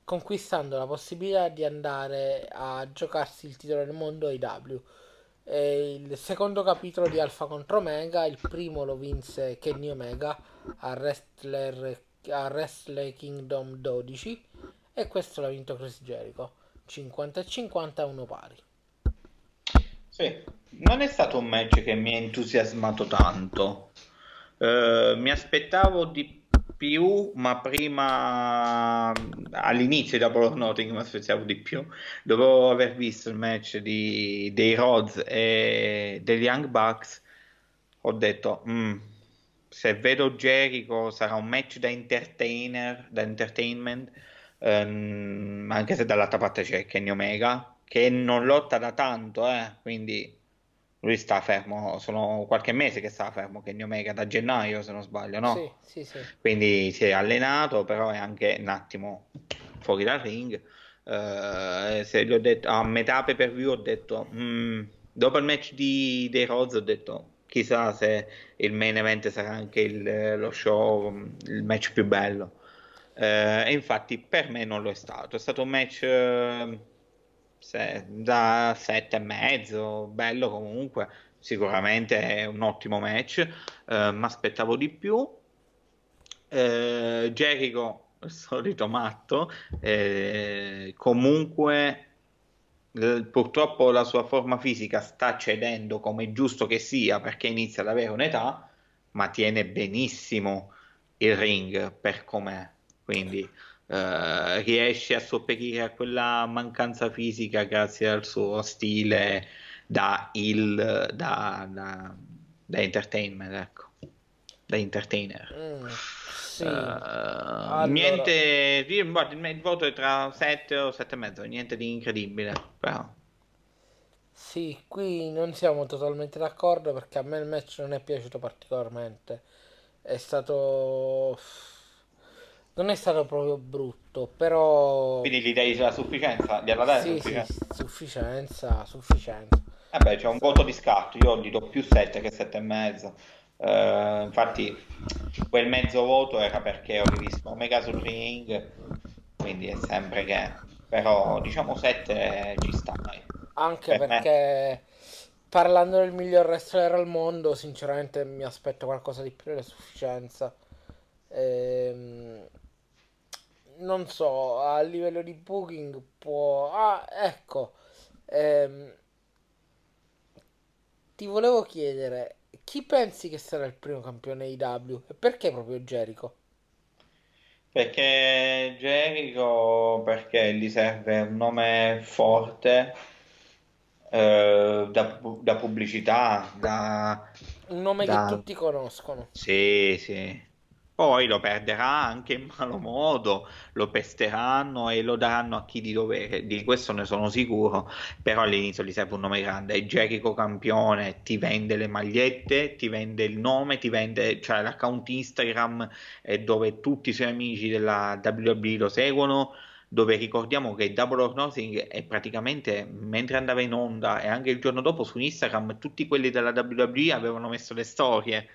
conquistando la possibilità di andare a giocarsi il titolo del mondo AEW. E il secondo capitolo di Alpha contro Omega, il primo lo vinse Kenny Omega a Wrestler, a Wrestle Kingdom 12 e questo l'ha vinto Chris Jericho 50 e 50 a uno pari. Sì, non è stato un match che mi ha entusiasmato tanto. Uh, mi aspettavo di più, ma prima all'inizio di Double or mi aspettavo di più. Dopo aver visto il match di, dei Rhodes e degli Young Bucks, ho detto, mm, se vedo Jericho sarà un match da entertainer, da entertainment, ehm, anche se dall'altra parte c'è Kenny Omega, che non lotta da tanto, eh, quindi lui sta fermo, sono qualche mese che sta fermo, Kenny Omega da gennaio se non sbaglio, no? Sì, sì, sì. Quindi si è allenato, però è anche un attimo fuori dal ring. Uh, se gli ho detto, a metà pay per view ho detto, mm, dopo il match di, dei Rhodes ho detto, chissà se il main event sarà anche il, lo show, il match più bello. Uh, e infatti per me non lo è stato, è stato un match... Uh, se, da sette e mezzo, bello comunque, sicuramente è un ottimo match, eh, mi aspettavo di più. Eh, Jericho, il solito matto, eh, comunque purtroppo la sua forma fisica sta cedendo come è giusto che sia perché inizia ad avere un'età, ma tiene benissimo il ring per com'è. Quindi Uh, riesce a sopperire a quella mancanza fisica grazie al suo stile da, il, da, da, da entertainment, ecco, da entertainer. Mm, sì. uh, allora... Niente, il voto è tra 7 o 7 e mezzo, niente di incredibile, però. Sì, qui non siamo totalmente d'accordo perché a me il match non è piaciuto particolarmente. È stato non è stato proprio brutto, però... Quindi gli dai la sufficienza? Gliela dai sì, sufficienza? Sì, sufficienza, sufficienza. Vabbè, c'è un voto di scatto, io gli do più 7 che 7 e mezzo. Uh, infatti quel mezzo voto era perché ho rivisto Omega sul ring, quindi è sempre che... Però diciamo 7 ci sta. Anche per perché... Me parlando del miglior wrestler al mondo, sinceramente mi aspetto qualcosa di più della sufficienza. Ehm, non so, a livello di booking può... Ah, ecco, ehm, ti volevo chiedere, chi pensi che sarà il primo campione IW e perché proprio Jericho? Perché Jericho, perché gli serve un nome forte eh, da, da, pubblicità, da... Un nome da... che tutti conoscono. Sì, sì. Poi lo perderà anche in malo modo, lo pesteranno e lo daranno a chi di dovere, di questo ne sono sicuro, però all'inizio gli serve un nome grande, è Jericho campione, ti vende le magliette, ti vende il nome, ti vende, cioè l'account Instagram dove tutti i suoi amici della WWE lo seguono, dove ricordiamo che Double or Nothing è praticamente mentre andava in onda e anche il giorno dopo su Instagram tutti quelli della WWE avevano messo le storie,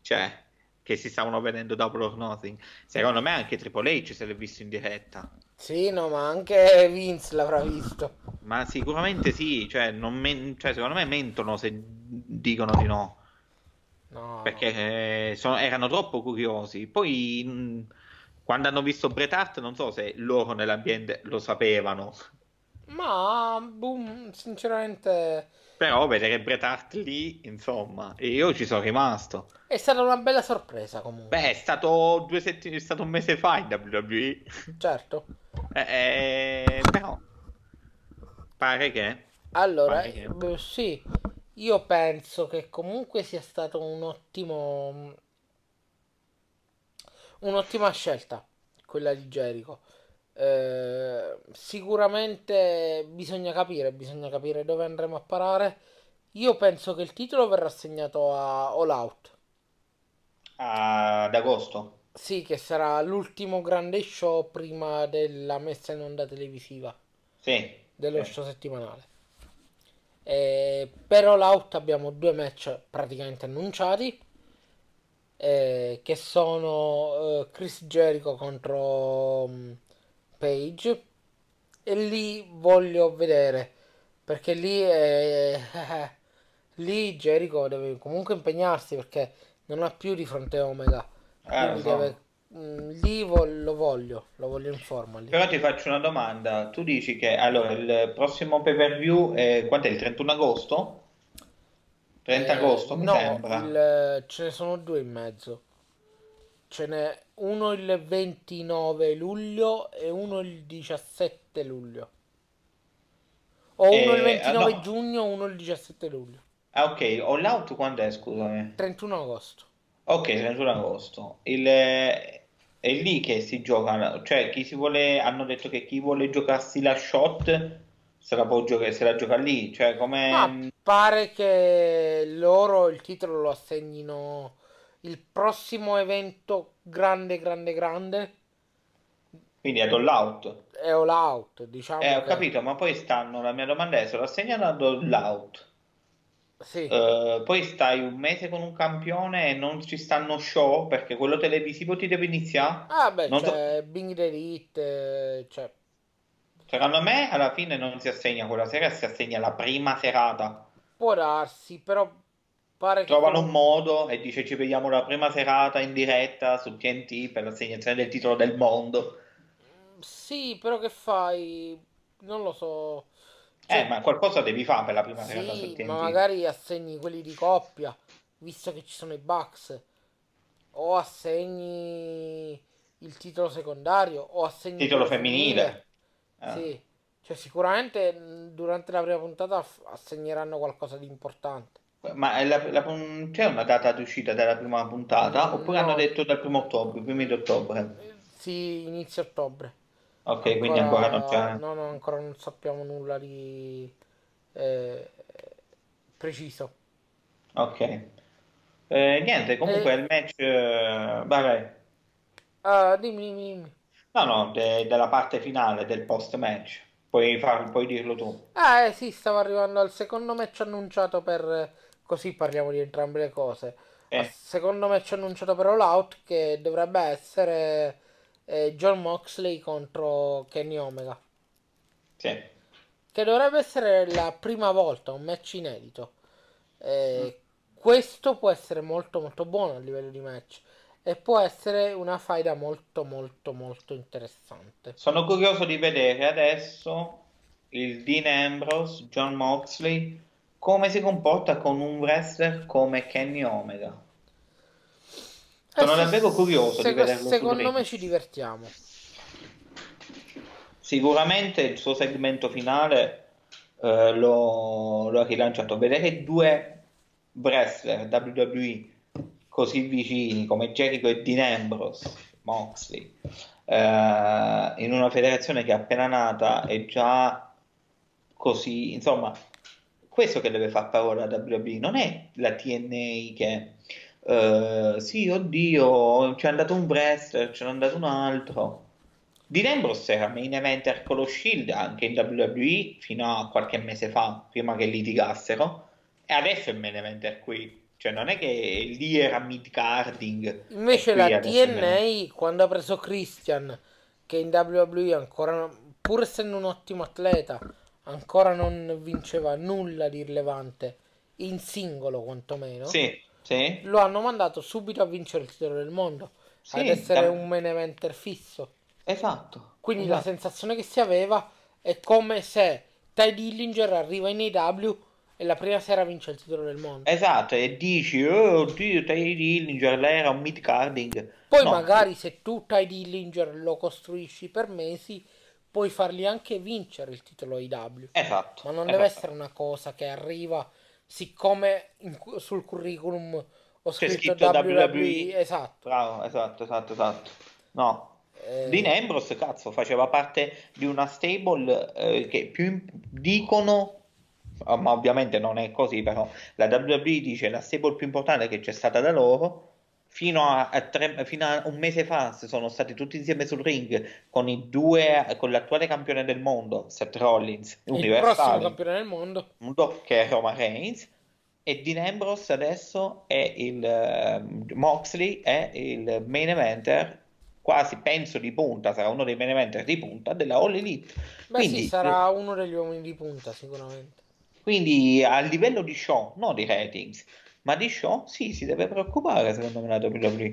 cioè che si stavano vedendo Double or Nothing. Secondo me anche Triple H se l'è visto in diretta. Sì, no, ma anche Vince l'avrà visto. Ma sicuramente sì, cioè, men- cioè secondo me mentono se dicono di no. No. Perché eh, sono- erano troppo curiosi. Poi mh, quando hanno visto Bret Hart non so se loro nell'ambiente lo sapevano. Ma, boom, sinceramente però vedere Bret Hart lì, insomma, io ci sono rimasto. È stata una bella sorpresa comunque. Beh, è stato due settimane, è stato un mese fa in WWE. Certo. Eh, eh, però pare che Allora, pare che... Beh, sì, io penso che comunque sia stato un ottimo un'ottima scelta quella di Jericho. Eh, sicuramente bisogna capire, bisogna capire dove andremo a parare. Io penso che il titolo verrà assegnato a All Out. ad agosto. Sì, che sarà l'ultimo grande show prima della messa in onda televisiva Sì, dello sì. show settimanale. Eh, per All Out abbiamo due match praticamente annunciati, eh, che sono eh, Chris Jericho contro mm, Page. E lì voglio vedere, perché lì, è- lì Jericho deve comunque impegnarsi perché non ha più di fronte Omega. Quindi so. deve, mm, lì lo voglio, lo voglio in forma lì. Però ti faccio una domanda. Tu dici che allora il prossimo pay-per-view è quando è il 31 agosto? 30 Eh, agosto mi no, sembra. il- ce ne sono due in mezzo. Ce n'è uno il 29 luglio e uno il 17 luglio. O uno il Eh, 29 no. giugno, uno il 17 luglio. Ah, ok, All Out quando è, scusami? 31 agosto. Ok, 31 agosto. Il, è lì che si gioca, cioè chi si vuole, hanno detto che chi vuole giocarsi la shot se la può giocare, se la gioca lì, cioè Ma come... pare che loro il titolo lo assegnino il prossimo evento grande, grande, grande Quindi ad All Out. è All Out. Diciamo Eh, ho che capito, ma poi stanno, la mia domanda è se lo assegnano ad All Out, sì. eh, poi stai un mese con un campione e non ci stanno show perché quello televisivo ti deve iniziare? Ah, beh, Non so- c'è Bing eh, cioè, Secondo me alla fine non si assegna quella sera, si assegna la prima serata. può darsi, però pare che Trovano un com- modo e dice ci vediamo la prima serata in diretta su TNT per l'assegnazione del titolo del mondo. Sì, però che fai? Non lo so. Eh, Cioè, ma qualcosa devi fare per la prima serata su sì, TNT. ma magari assegni quelli di coppia, visto che ci sono i Bucks, o assegni il titolo secondario, o assegni Titolo quello femminile. Eh. Sì, cioè sicuramente mh, durante la prima puntata assegneranno qualcosa di importante. Ma la- la c'è una data di uscita della prima puntata? Oppure No. hanno detto dal primo ottobre, primi di ottobre? Sì, inizio ottobre. Ok, quindi ancora non c'è. No, no, ancora non sappiamo nulla di eh, preciso. Ok. Eh, niente, comunque Eh. il match... eh, vabbè. Ah, dimmi, dimmi, dimmi. No, no, de- della parte finale del post-match. Puoi, far- puoi dirlo tu. Ah, eh sì, stavo arrivando al secondo match annunciato per... Così parliamo di entrambe le cose. Eh. Secondo match annunciato per All Out che dovrebbe essere eh, John Moxley contro Kenny Omega. Sì. Che dovrebbe essere la prima volta, un match inedito. Eh, Questo può essere molto molto buono a livello di match. E può essere una faida molto molto molto interessante. Sono curioso di vedere adesso il Dean Ambrose, John Moxley, come si comporta con un wrestler come Kenny Omega. Sono Eh davvero curioso di sec- vederlo Secondo me ci divertiamo. Sicuramente il suo segmento finale eh, lo, lo ha rilanciato. Vedere due wrestler WWE così vicini come Jericho e Dean Ambrose, Moxley, eh, in una federazione che è appena nata è già così, insomma, questo che deve far paura la WWE, non è la TNA che eh, sì, oddio, c'è andato un wrestler, c'è andato un altro. Dean Ambrose era main eventer con lo Shield anche in WWE fino a qualche mese fa, prima che litigassero, e adesso è main eventer qui. Cioè, non è che lì era mid-carding. Invece e qui la. TNA, quando ha preso Christian, che in WWE ancora, pur essendo un ottimo atleta, ancora non vinceva nulla di rilevante, in singolo quantomeno, Sì, sì, lo hanno mandato subito a vincere il titolo del mondo, sì, ad essere da- un main eventer fisso. esatto. Quindi la esatto. sensazione che si aveva è come se Ty Dillinger arriva in AEW e la prima sera vince il titolo del mondo. Esatto, e dici, oh, oddio, Ty Dillinger, lei era un mid-carding. Poi No, magari se tu Ty Dillinger lo costruisci per mesi, puoi fargli anche vincere il titolo AEW. esatto, Ma non deve esatto. essere una cosa che arriva siccome in sul curriculum ho C'è scritto scritto WWE, WWE. esatto. Bravo, esatto, esatto, esatto. No, Eh, Dean Ambrose, cazzo, faceva parte di una stable eh, che più dicono, ah, ma ovviamente non è così, però la WWE dice la stable più importante che c'è stata da loro fino a, a tre, fino a un mese fa sono stati tutti insieme sul ring con i due con l'attuale campione del mondo Seth Rollins il prossimo campione del mondo. Che è Roman Reigns. E Dean Ambrose adesso è il uh, Moxley è il main eventer quasi penso di punta sarà uno dei main eventer di punta della All Elite. Beh quindi, sì sarà uno degli uomini di punta sicuramente. quindi a livello di show non di ratings ma di show sì, si deve preoccupare secondo me la WWE.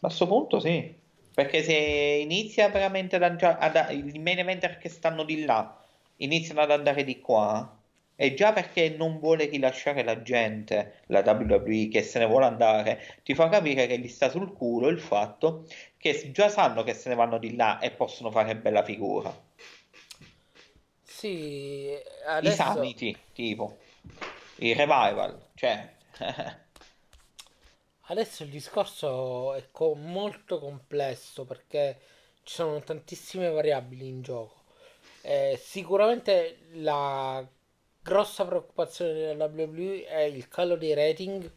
A questo punto sì, perché se inizia veramente ad, ad, i main eventer che stanno di là iniziano ad andare di qua, è già perché non vuole rilasciare la gente, la WWE, che se ne vuole andare, ti fa capire che gli sta sul culo il fatto che già sanno che se ne vanno di là e possono fare bella figura. Sì, adesso... I Sanity, tipo, i Revival, cioè Adesso il discorso è co- molto complesso perché ci sono tantissime variabili in gioco. Eh, sicuramente la grossa preoccupazione della WWE è il calo dei rating.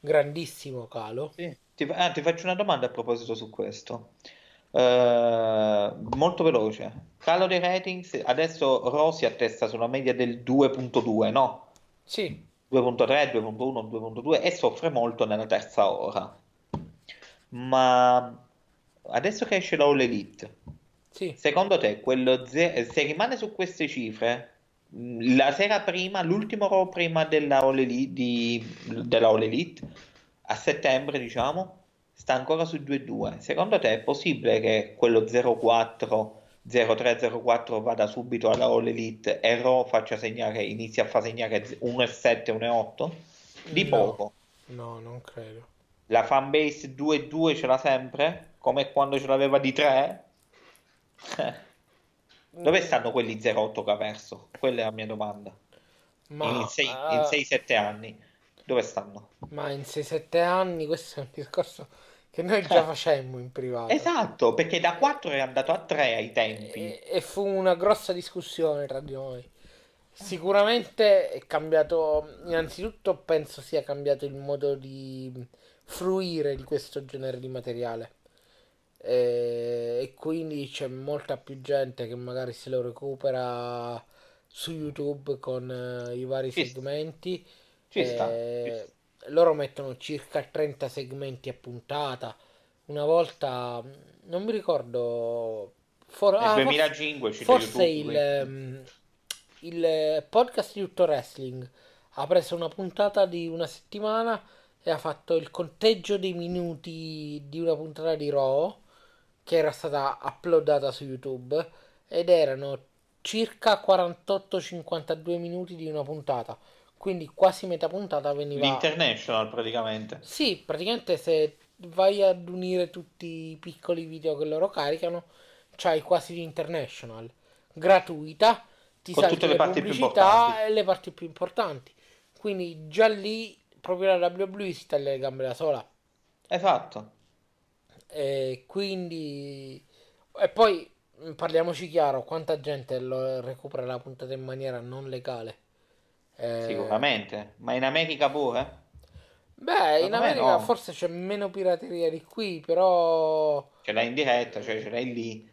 Grandissimo calo. Sì. Ti, ah, ti, faccio una domanda a proposito su questo. Uh, molto veloce. Calo dei ratings. Adesso Rossi attesta sulla media del 2.2, no? Sì. 2.3, 2.1, 2.2 e soffre molto nella terza ora. Ma adesso che esce la All Elite, sì. secondo te ze- se rimane su queste cifre, la sera prima, l'ultimo Raw prima della All Elite, di, della All Elite, a settembre diciamo, sta ancora su 2.2. Secondo te è possibile che quello 0.4 0304 vada subito alla All Elite e Raw faccia segnare, inizia a far segnare 1,7, 1,8? Di no, poco. No, non credo. La fanbase 2-2 ce l'ha sempre? Come quando ce l'aveva di 3? Dove stanno quelli 0,8 che ha perso? Quella è la mia domanda. Ma, in 6-7 uh... anni. Dove stanno? Ma in 6-7 anni questo è un discorso che noi già facemmo in privato. Esatto, perché da 4 è andato a 3 ai tempi. E, e fu una grossa discussione tra di noi. Sicuramente è cambiato, innanzitutto penso sia cambiato il modo di fruire di questo genere di materiale. E, e quindi c'è molta più gente che magari se lo recupera su YouTube con uh, i vari ci segmenti. Ci sta, ci sta loro mettono circa 30 segmenti a puntata. Una volta, non mi ricordo, for- ah, 2005 forse, forse il, um, il podcast di Tutto Wrestling ha preso una puntata di una settimana e ha fatto il conteggio dei minuti di una puntata di Raw che era stata uploadata su YouTube ed erano circa 48-52 minuti di una puntata quindi quasi metà puntata veniva... L'International praticamente. Sì, praticamente se vai ad unire tutti i piccoli video che loro caricano, c'hai quasi l'International. Gratuita, ti Con tutte le, parti pubblicità e le parti più importanti. Quindi già lì proprio la WWE si taglia le gambe da sola. Esatto. E quindi... E poi parliamoci chiaro, quanta gente lo recupera la puntata in maniera non legale. Eh... Sicuramente, ma in America pure? Beh, in America no. forse c'è meno pirateria di qui, però... Ce l'hai in diretta, cioè ce l'hai lì.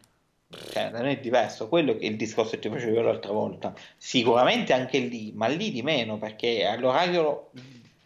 Cioè, non è diverso, quello è il discorso che ti facevo l'altra volta. Sicuramente anche lì, ma lì di meno, perché all'orario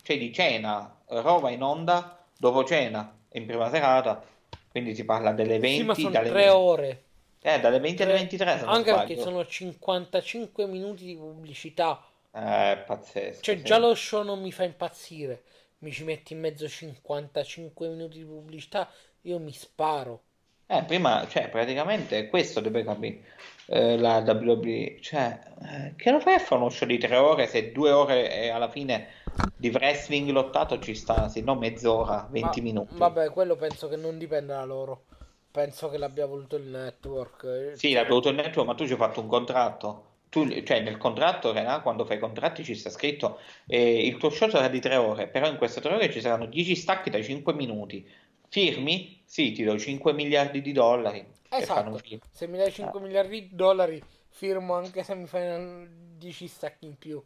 cioè, di cena, Rova in onda dopo cena, in prima serata, quindi si parla delle 20... Sì, dalle 3 ore. Eh, dalle 20 alle 23. Anche perché sono 55 minuti di pubblicità eh, pazzesco. Cioè, sì. già lo show non mi fa impazzire. Mi ci metti in mezzo 55 minuti di pubblicità, io mi sparo. Eh, prima, cioè, praticamente questo deve capire eh, la WWE. Cioè, eh, che lo fai a fare uno show di tre ore se due ore e alla fine di wrestling lottato ci sta, se no mezz'ora, 20 Ma, minuti. Vabbè, quello penso che non dipenda da loro. Penso che l'abbia voluto il network. Sì, l'abbia voluto il network, ma tu ci hai fatto un contratto tu, cioè nel contratto, Renan, quando fai i contratti ci sta scritto eh, il tuo show sarà di tre ore, però in queste tre ore ci saranno 10 stacchi da 5 minuti. Firmi? Sì, ti do 5 miliardi di dollari. Esatto. Se mi dai 5 ah. miliardi di dollari, firmo anche se mi fai 10 stacchi in più.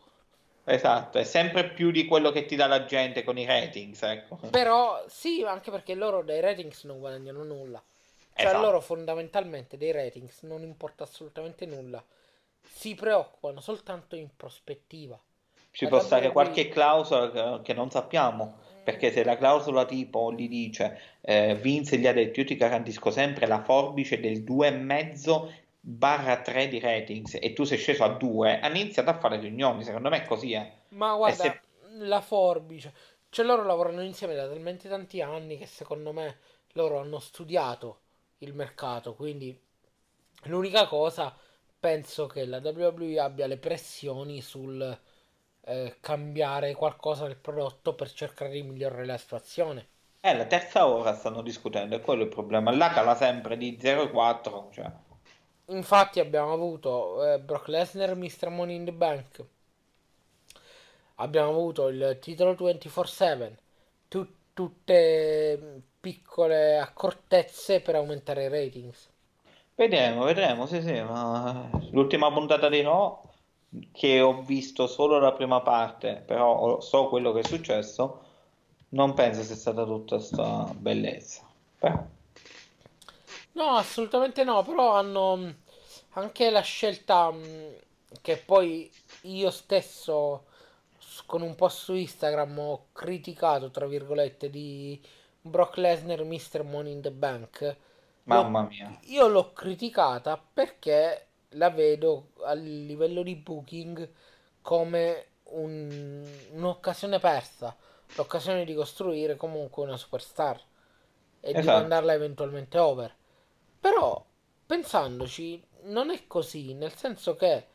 Esatto, è sempre più di quello che ti dà la gente con i ratings, ecco. Però sì, anche perché loro dai ratings non guadagnano nulla. Cioè esatto. loro fondamentalmente dei ratings non importa assolutamente nulla. Si preoccupano soltanto in prospettiva. Ci può stare qualche clausola che non sappiamo, perché se la clausola tipo gli dice eh, Vince gli ha detto io ti garantisco sempre la forbice del 2,5 barra 3 di ratings e tu sei sceso a 2, hanno iniziato a fare riunioni, secondo me è così. Eh. Ma guarda, se... la forbice, cioè loro lavorano insieme da talmente tanti anni che secondo me loro hanno studiato il mercato, quindi l'unica cosa penso che la WWE abbia le pressioni sul eh, cambiare qualcosa del prodotto per cercare di migliorare la situazione. Eh, la terza ora stanno discutendo, è quello il problema. Là cala sempre di 0,4, cioè Infatti abbiamo avuto eh, Brock Lesnar, Mr. Money in the Bank. Abbiamo avuto il titolo 24/7. Tu, tutte piccole accortezze per aumentare i ratings. Vedremo, vedremo, sì, sì, ma l'ultima puntata di No che ho visto solo la prima parte, però so quello che è successo, non penso sia stata tutta questa bellezza. Però No, assolutamente no, però hanno anche la scelta che poi io stesso con un post su Instagram ho criticato, tra virgolette, di Brock Lesnar Mr. Money in the Bank. Mamma mia. Io l'ho criticata perché la vedo a livello di booking come un, un'occasione persa, l'occasione di costruire comunque una superstar e esatto. di mandarla eventualmente over. Però, pensandoci, non è così, nel senso che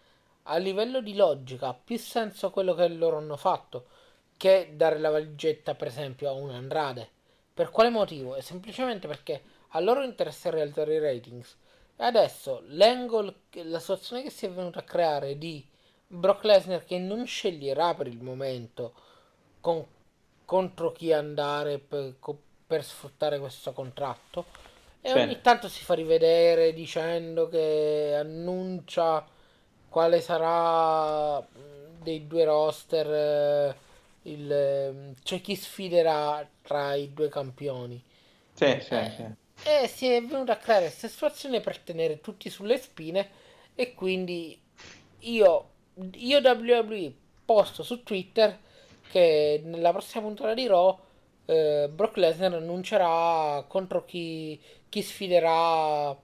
a livello di logica ha più senso quello che loro hanno fatto che dare la valigetta, per esempio, a un Andrade. Per quale motivo? È semplicemente perché a loro interessa rialzare i ratings. E adesso l'angle, la situazione che si è venuta a creare di Brock Lesnar che non sceglierà per il momento con, contro chi andare per, per sfruttare questo contratto e sì. ogni tanto si fa rivedere dicendo che annuncia quale sarà dei due roster eh, il, cioè chi sfiderà tra i due campioni. Sì, sì, eh, sì. E si è venuta a creare questa situazione per tenere tutti sulle spine e quindi io, io WWE posto su Twitter che nella prossima puntata di Raw eh, Brock Lesnar annuncerà contro chi, chi sfiderà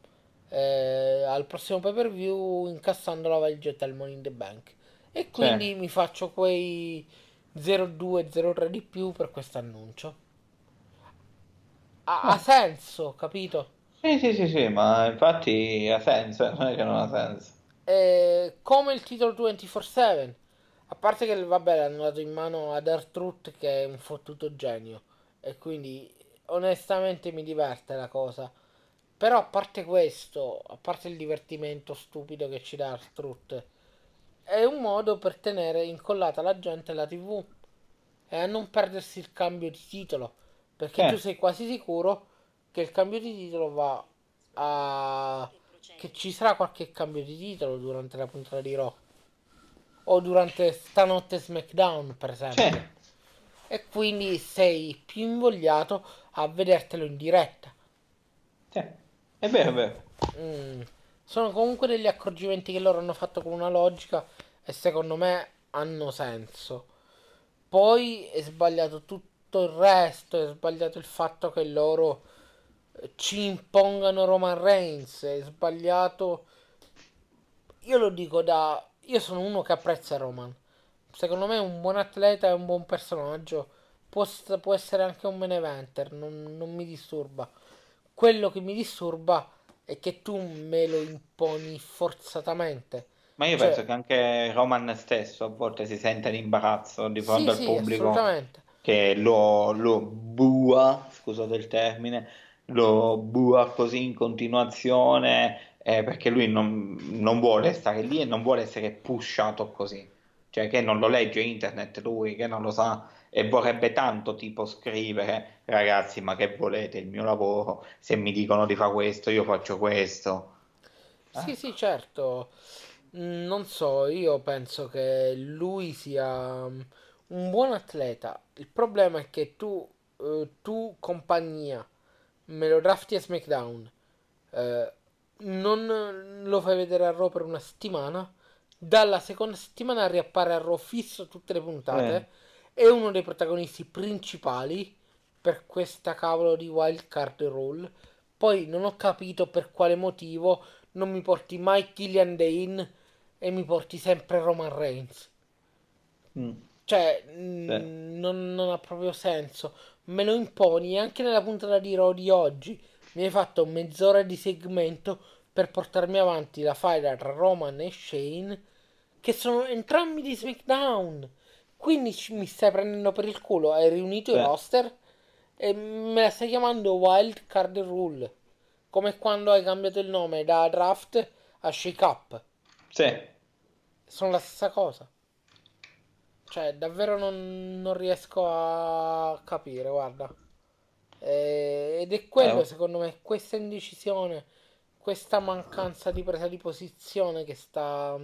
eh, al prossimo pay per view incassando la valigetta al Money in the Bank. E quindi sì. mi faccio quei 0-2-0-3 di più per questo annuncio. Ha, ha, senso, capito? Sì, sì, sì, sì, ma infatti ha senso, non è che non ha senso. Eh, come il titolo 24-7. A parte che vabbè l'hanno dato in mano ad R-Truth che è un fottuto genio. E quindi onestamente mi diverte la cosa. Però a parte questo, a parte il divertimento stupido che ci dà Strut, è un modo per tenere incollata la gente alla TV e a non perdersi il cambio di titolo. Perché eh. tu sei quasi sicuro che il cambio di titolo va a. che ci sarà qualche cambio di titolo durante la puntata di Raw. O durante stanotte SmackDown, per esempio. Eh e quindi sei più invogliato a vedertelo in diretta. Sì, è vero, è vero. Mm. Sono comunque degli accorgimenti che loro hanno fatto con una logica e secondo me hanno senso. Poi è sbagliato tutto il resto, è sbagliato il fatto che loro eh, ci impongano Roman Reigns, è sbagliato... Io lo dico da... Io sono uno che apprezza Roman secondo me un buon atleta è un buon personaggio. Può, può essere anche un main eventer, non, non, mi disturba. Quello che mi disturba è che tu me lo imponi forzatamente. Ma io cioè, penso che anche Roman stesso a volte si sente in imbarazzo di fronte sì, al sì, pubblico che lo, lo bua, scusate il termine, lo bua così in continuazione eh, perché lui non, non vuole stare lì e non vuole essere pushato così. Cioè che non lo legge internet lui, che non lo sa e vorrebbe tanto tipo scrivere ragazzi ma che volete? Il mio lavoro se mi dicono di fare questo io faccio questo. Eh? sì sì certo. Mm, Non so, io penso che lui sia un buon atleta. Il problema è che tu, eh, tu compagnia, me lo drafti a SmackDown, eh, non lo fai vedere a Raw per una settimana, dalla seconda settimana riappare a Raw fisso tutte le puntate, è uno dei protagonisti principali per questa cavolo di wild card rule. Poi non ho capito per quale motivo non mi porti mai Killian Dane e mi porti sempre Roman Reigns. Mm. Cioè, mm, non, non ha proprio senso. Me lo imponi anche nella puntata di Raw di oggi. Mi hai fatto mezz'ora di segmento per portarmi avanti la faida tra Roman e Shane, che sono entrambi di SmackDown. Quindi ci- mi stai prendendo per il culo. Hai riunito i Sì. roster e me la stai chiamando Wild Card Rule. Come quando hai cambiato il nome da Draft a Shake Up. Sì. Sono la stessa cosa. Cioè, davvero non, non riesco a capire, guarda. Eh, ed è quello, Eh, secondo me, questa indecisione, questa mancanza di presa di posizione che sta,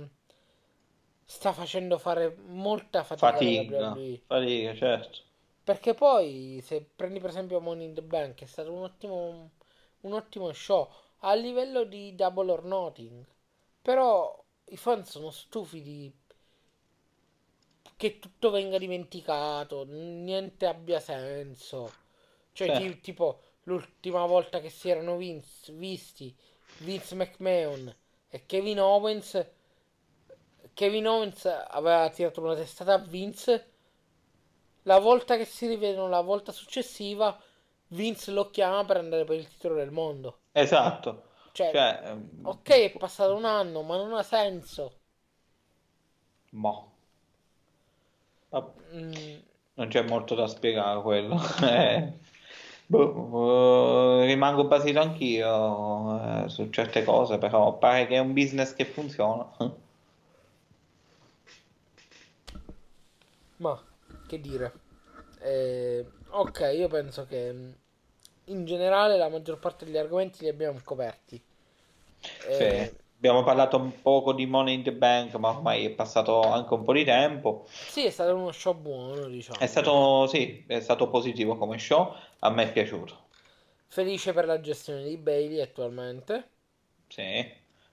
sta facendo fare molta fatica fatica, fatica, certo. Perché poi, se prendi per esempio Money in the Bank, è stato un ottimo, un ottimo show a livello di Double or Nothing. Però i fan sono stufi di che tutto venga dimenticato, niente abbia senso. Cioè, ti- tipo, l'ultima volta che si erano Vince- visti Vince McMahon e Kevin Owens, Kevin Owens aveva tirato una testata a Vince. La volta che si rivedono la volta successiva, Vince lo chiama per andare per il titolo del mondo. Esatto. Cioè, Cioè, ehm, ok, è passato un anno, ma non ha senso. mo. Vabbè, Mm, non c'è molto da spiegare quello. Eh, boh, eh, rimango basito anch'io eh, su certe cose, però pare che è un business che funziona. ma che dire? Ok, io penso che mm, in generale la maggior parte degli argomenti li abbiamo coperti. Sì, abbiamo parlato un poco di Money in the Bank, ma ormai è passato anche un po' di tempo. sì, è stato uno show buono, È diciamo. stato, sì, è stato positivo come show, a me è piaciuto. Felice per la gestione di Bailey attualmente. Sì,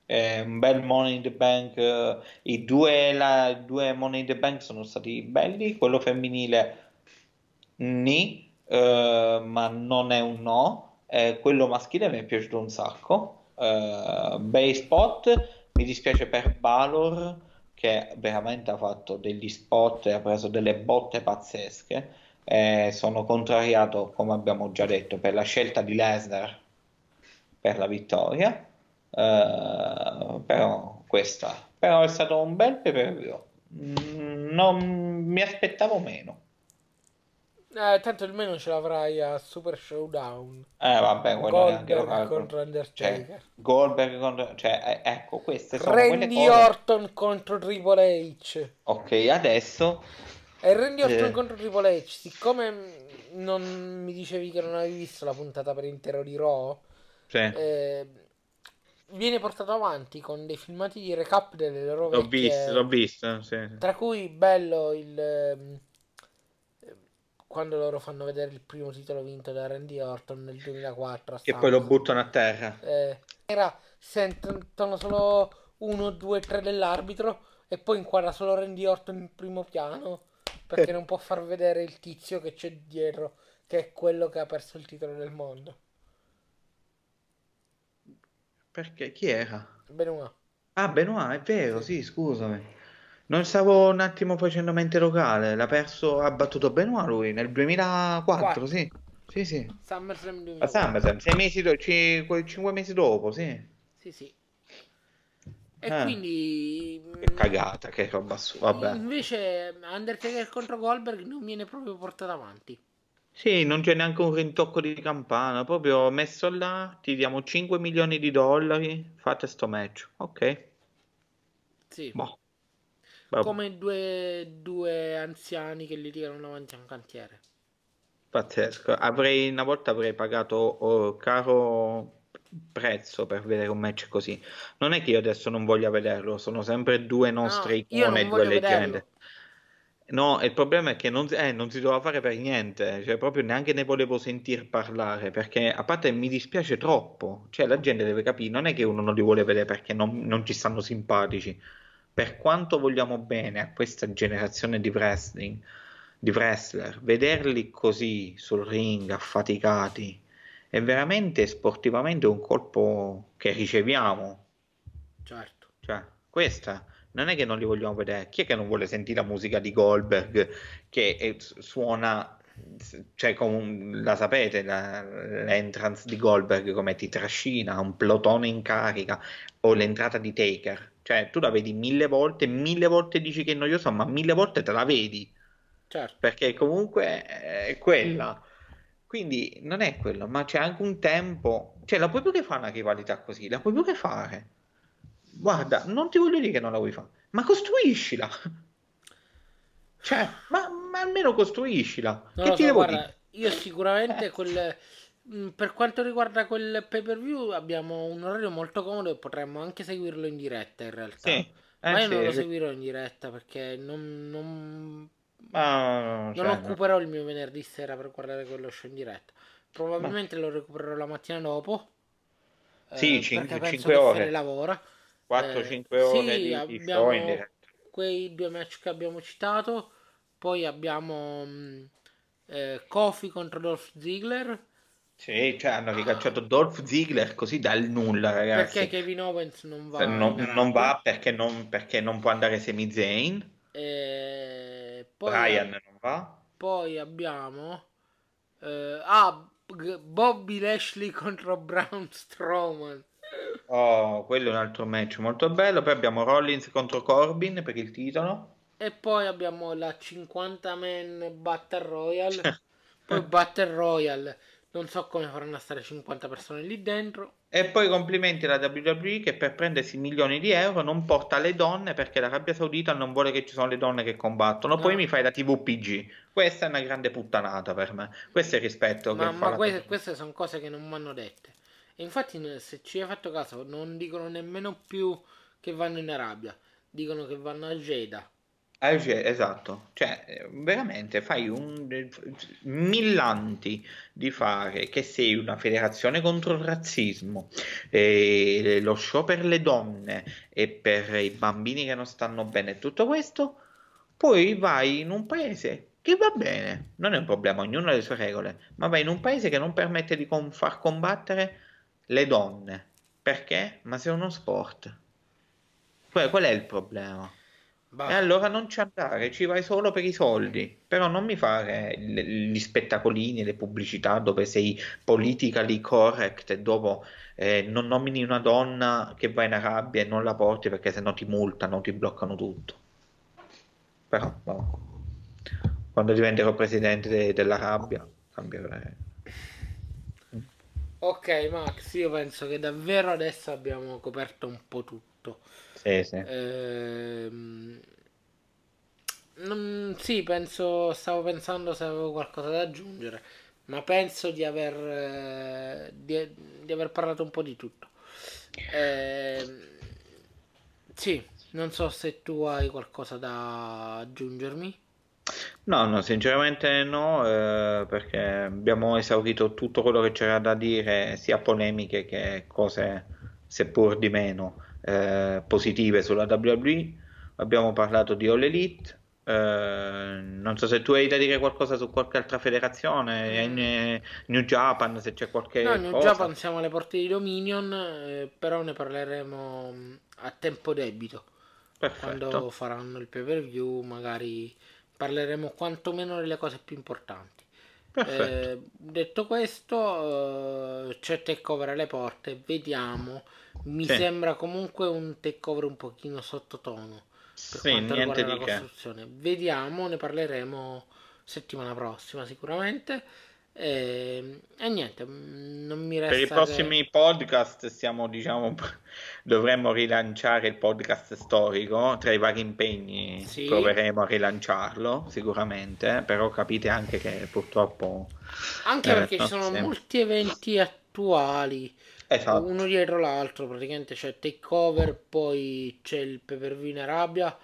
è un bel Money in the Bank. eh, I due, la- due Money in the Bank sono stati belli. Quello femminile, ni, eh, ma non è un no. Eh, quello maschile mi è piaciuto un sacco. Eh, bei spot. Mi dispiace per Balor, che veramente ha fatto degli spot e ha preso delle botte pazzesche. Eh, sono contrariato, come abbiamo già detto, per la scelta di Lesnar per la vittoria. Eh, però questa però è stato un bel pay-per-view. Mm, non mi aspettavo meno. Eh, tanto almeno ce l'avrai a Super Showdown. Eh, vabbè, quello Goldberg calcolo. contro Cioè, Undertaker. Goldberg contro... Cioè, eh, ecco, queste sono Randy cose... Orton contro Triple H. Ok, adesso... E Randy Orton eh, contro Triple H, siccome non mi dicevi che non avevi visto la puntata per intero di Raw, sì, eh, viene portato avanti con dei filmati di recap delle loro l'ho visto, l'ho vecchie, visto, sì. tra cui bello il ehm, quando loro fanno vedere il primo titolo vinto da Randy Orton nel 2004 a Che poi lo buttano a terra. Eh, era sentono solo uno, due, tre dell'arbitro e poi inquadra solo Randy Orton in primo piano perché non può far vedere il tizio che c'è dietro, che è quello che ha perso il titolo del mondo. Perché? Chi era? Benoit. Ah, Benoit, è vero, Sì. sì, scusami. Non stavo un attimo facendo mente locale. L'ha perso, ha battuto Benoit lui nel 2004, 4. sì. Sì, sì. SummerSlam A 2004. SummerSlam, sei mesi do- ci- quei cinque mesi dopo, sì. Sì, sì. E Eh, quindi che cagata, che roba su, vabbè. invece Undertaker contro Goldberg non viene proprio portato avanti. Sì, non c'è neanche un rintocco di campana, proprio messo là, ti diamo 5 milioni di dollari, fate sto match. Ok, Sì. boh, vabbè, Come due, due anziani che litigano davanti a un cantiere. pazzesco. Avrei, una volta avrei pagato, oh, caro prezzo per vedere un match così. Non è che io adesso non voglia vederlo, sono sempre due nostre no, icone, due leggende. No, il problema è che non, eh, non si doveva fare per niente, cioè proprio neanche ne volevo sentir parlare, perché a parte mi dispiace troppo, cioè la gente deve capire, non è che uno non li vuole vedere perché non, non ci stanno simpatici, per quanto vogliamo bene a questa generazione di wrestling, di wrestler, vederli così sul ring, affaticati, è veramente sportivamente un colpo che riceviamo. Certo. Cioè, questa non è che non li vogliamo vedere. Chi è che non vuole sentire la musica di Goldberg che è, suona, cioè con, la sapete, la, l'entrance di Goldberg come ti trascina, un plotone in carica o l'entrata di Taker. Cioè tu la vedi mille volte, mille volte dici che è noiosa, ma mille volte te la vedi. Certo. Perché comunque è quella. Quindi non è quello, ma c'è anche un tempo. Cioè, la puoi pure fare una rivalità così, la puoi pure fare guarda, non ti voglio dire che non la vuoi fare, ma costruiscila. Cioè, ma, ma almeno costruiscila. Non che ti so, devo guarda, dire? Io sicuramente eh. quel, mm, per quanto riguarda quel pay per view abbiamo un orario molto comodo e potremmo anche seguirlo in diretta in realtà. Sì. Eh, ma io sì, non lo seguirò in diretta perché non, non, non cioè, occuperò il mio venerdì sera per guardare quello show in diretta. Probabilmente ma... lo recupererò la mattina dopo. Sì, eh, 5, 5 ore. lavora. 4-5 eh, ore sì, di, abbiamo di quei due match che abbiamo citato poi abbiamo mm, eh, Kofi contro Dolph Ziggler sì, cioè hanno ricacciato Dolph Ziggler così dal nulla, ragazzi. Perché Kevin Owens non va? Non, non va perché non, perché non, può andare Semi Zayn. E poi, Brian non va. Poi abbiamo eh, ah, Bobby Lashley contro Braun Strowman. Oh, quello è un altro match molto bello. Poi abbiamo Rollins contro Corbin per il titolo. E poi abbiamo la 50 man Battle Royale. poi Battle Royale. Non so come faranno stare 50 persone lì dentro. E poi complimenti alla WWE che per prendersi milioni di euro non porta le donne perché l'Arabia Saudita non vuole che ci sono le donne che combattono. Poi no. mi fai la TVPG. Questa è una grande puttanata per me. Questo è il rispetto ma, che ma que- queste sono cose che non mi hanno dette. E infatti, se ci hai fatto caso, non dicono nemmeno più che vanno in Arabia, dicono che vanno a Jeddah. Esatto, cioè veramente fai un millanti di fare che sei una federazione contro il razzismo, e lo show per le donne e per i bambini che non stanno bene, tutto questo, poi vai in un paese che va bene, non è un problema, ognuno ha le sue regole, ma vai in un paese che non permette di con- far combattere le donne. Perché? Ma se è uno sport. Qual, qual è il problema? Bah. E allora non ci andare, ci vai solo per i soldi. Però non mi fare gli spettacolini, le pubblicità dove sei politically correct e dopo eh, non nomini una donna che va in Arabia e non la porti perché sennò ti multano, ti bloccano tutto. Però, no. quando diventerò presidente de- dell'Arabia, cambierei. Ok, Max, io penso che davvero adesso abbiamo coperto un po' tutto. Sì, sì. Ehm... Non... sì, penso, stavo pensando se avevo qualcosa da aggiungere, ma penso di aver, eh, di, di aver parlato un po' di tutto. Ehm... Sì, non so se tu hai qualcosa da aggiungermi. No, no, sinceramente no, eh, perché abbiamo esaurito tutto quello che c'era da dire, sia polemiche che cose, seppur di meno, eh, positive sulla WWE. Abbiamo parlato di All Elite. Eh, non so se tu hai da dire qualcosa su qualche altra federazione, mm. in, New Japan, se c'è qualche no, New cosa. Japan siamo alle porte di Dominion, eh, però ne parleremo mm, a tempo debito. Perfetto. Quando faranno il pay per view, magari parleremo quantomeno delle cose più importanti. Eh, detto questo, eh, c'è takeover alle porte, vediamo. Mi sì. sembra comunque un takeover un pochino sottotono. Per sì, niente di che. Vediamo, ne parleremo settimana prossima sicuramente. E, e, niente, mm, non mi resta. Per i prossimi che... podcast stiamo, diciamo, dovremmo rilanciare il podcast storico. Tra i vari impegni sì. proveremo a rilanciarlo sicuramente, però capite anche che purtroppo. Anche eh, perché ci sono sempre... molti eventi attuali Esatto. uno dietro l'altro, praticamente c'è Takeover, poi c'è il Pay-Per-View in Arabia,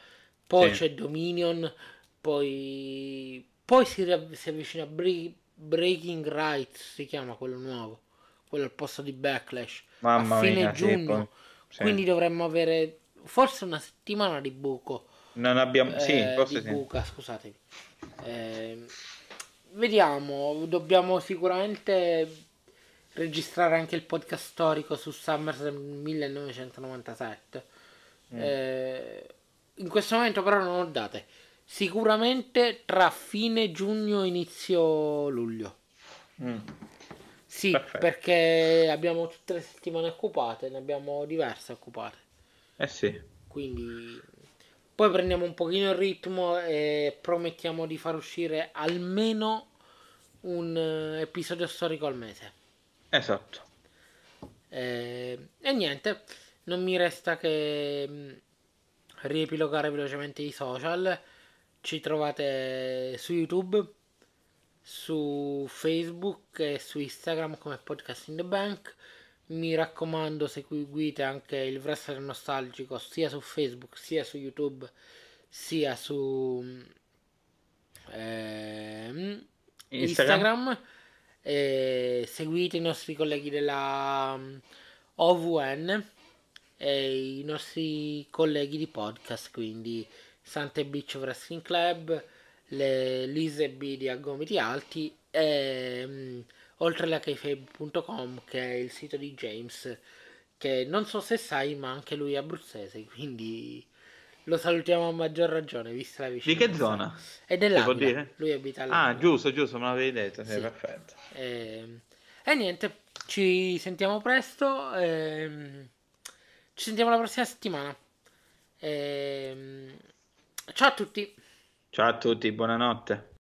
poi Sì. c'è Dominion, poi, poi si, si avvicina Bre- Breaking Rights, si chiama quello nuovo, quello al posto di Backlash, Mamma a fine mia, giugno, sì. quindi dovremmo avere forse una settimana di buco. Non abbiamo... Sì, Eh, forse di sì. buca, scusatemi. Ehm, vediamo, dobbiamo sicuramente registrare anche il podcast storico su SummerSlam 1997. Mm. Eh, in questo momento però non ho date. Sicuramente tra fine giugno e inizio luglio. Mm. Sì, Perfetto. perché abbiamo tutte le settimane occupate, ne abbiamo diverse occupate. Eh sì. Quindi poi prendiamo un pochino il ritmo e promettiamo di far uscire almeno un eh, episodio storico al mese. Esatto. Eh, e niente, non mi resta che mh, riepilogare velocemente i social. Ci trovate su YouTube, su Facebook e su Instagram come Podcast in the Bank. Mi raccomando, seguite anche il wrestler nostalgico sia su Facebook, sia su YouTube, sia su ehm, Instagram. Instagram. Seguite i nostri colleghi della mm, OVN e i nostri colleghi di podcast, quindi Sante Beach Wrestling Club, le Lise B di A Gomiti Alti e mm, oltre la kayfabe.com che è il sito di James che non so se sai ma anche lui è abruzzese quindi lo salutiamo a maggior ragione vista la Di vicinanza che zona? è dell'Aquila lui abita Ah, all'Aquila giusto, giusto, me l'avevi detto. Sì, perfetto. Ehm, e niente, ci sentiamo presto. ehm, ci sentiamo la prossima settimana. Ehm, ciao a tutti. Ciao a tutti, buonanotte.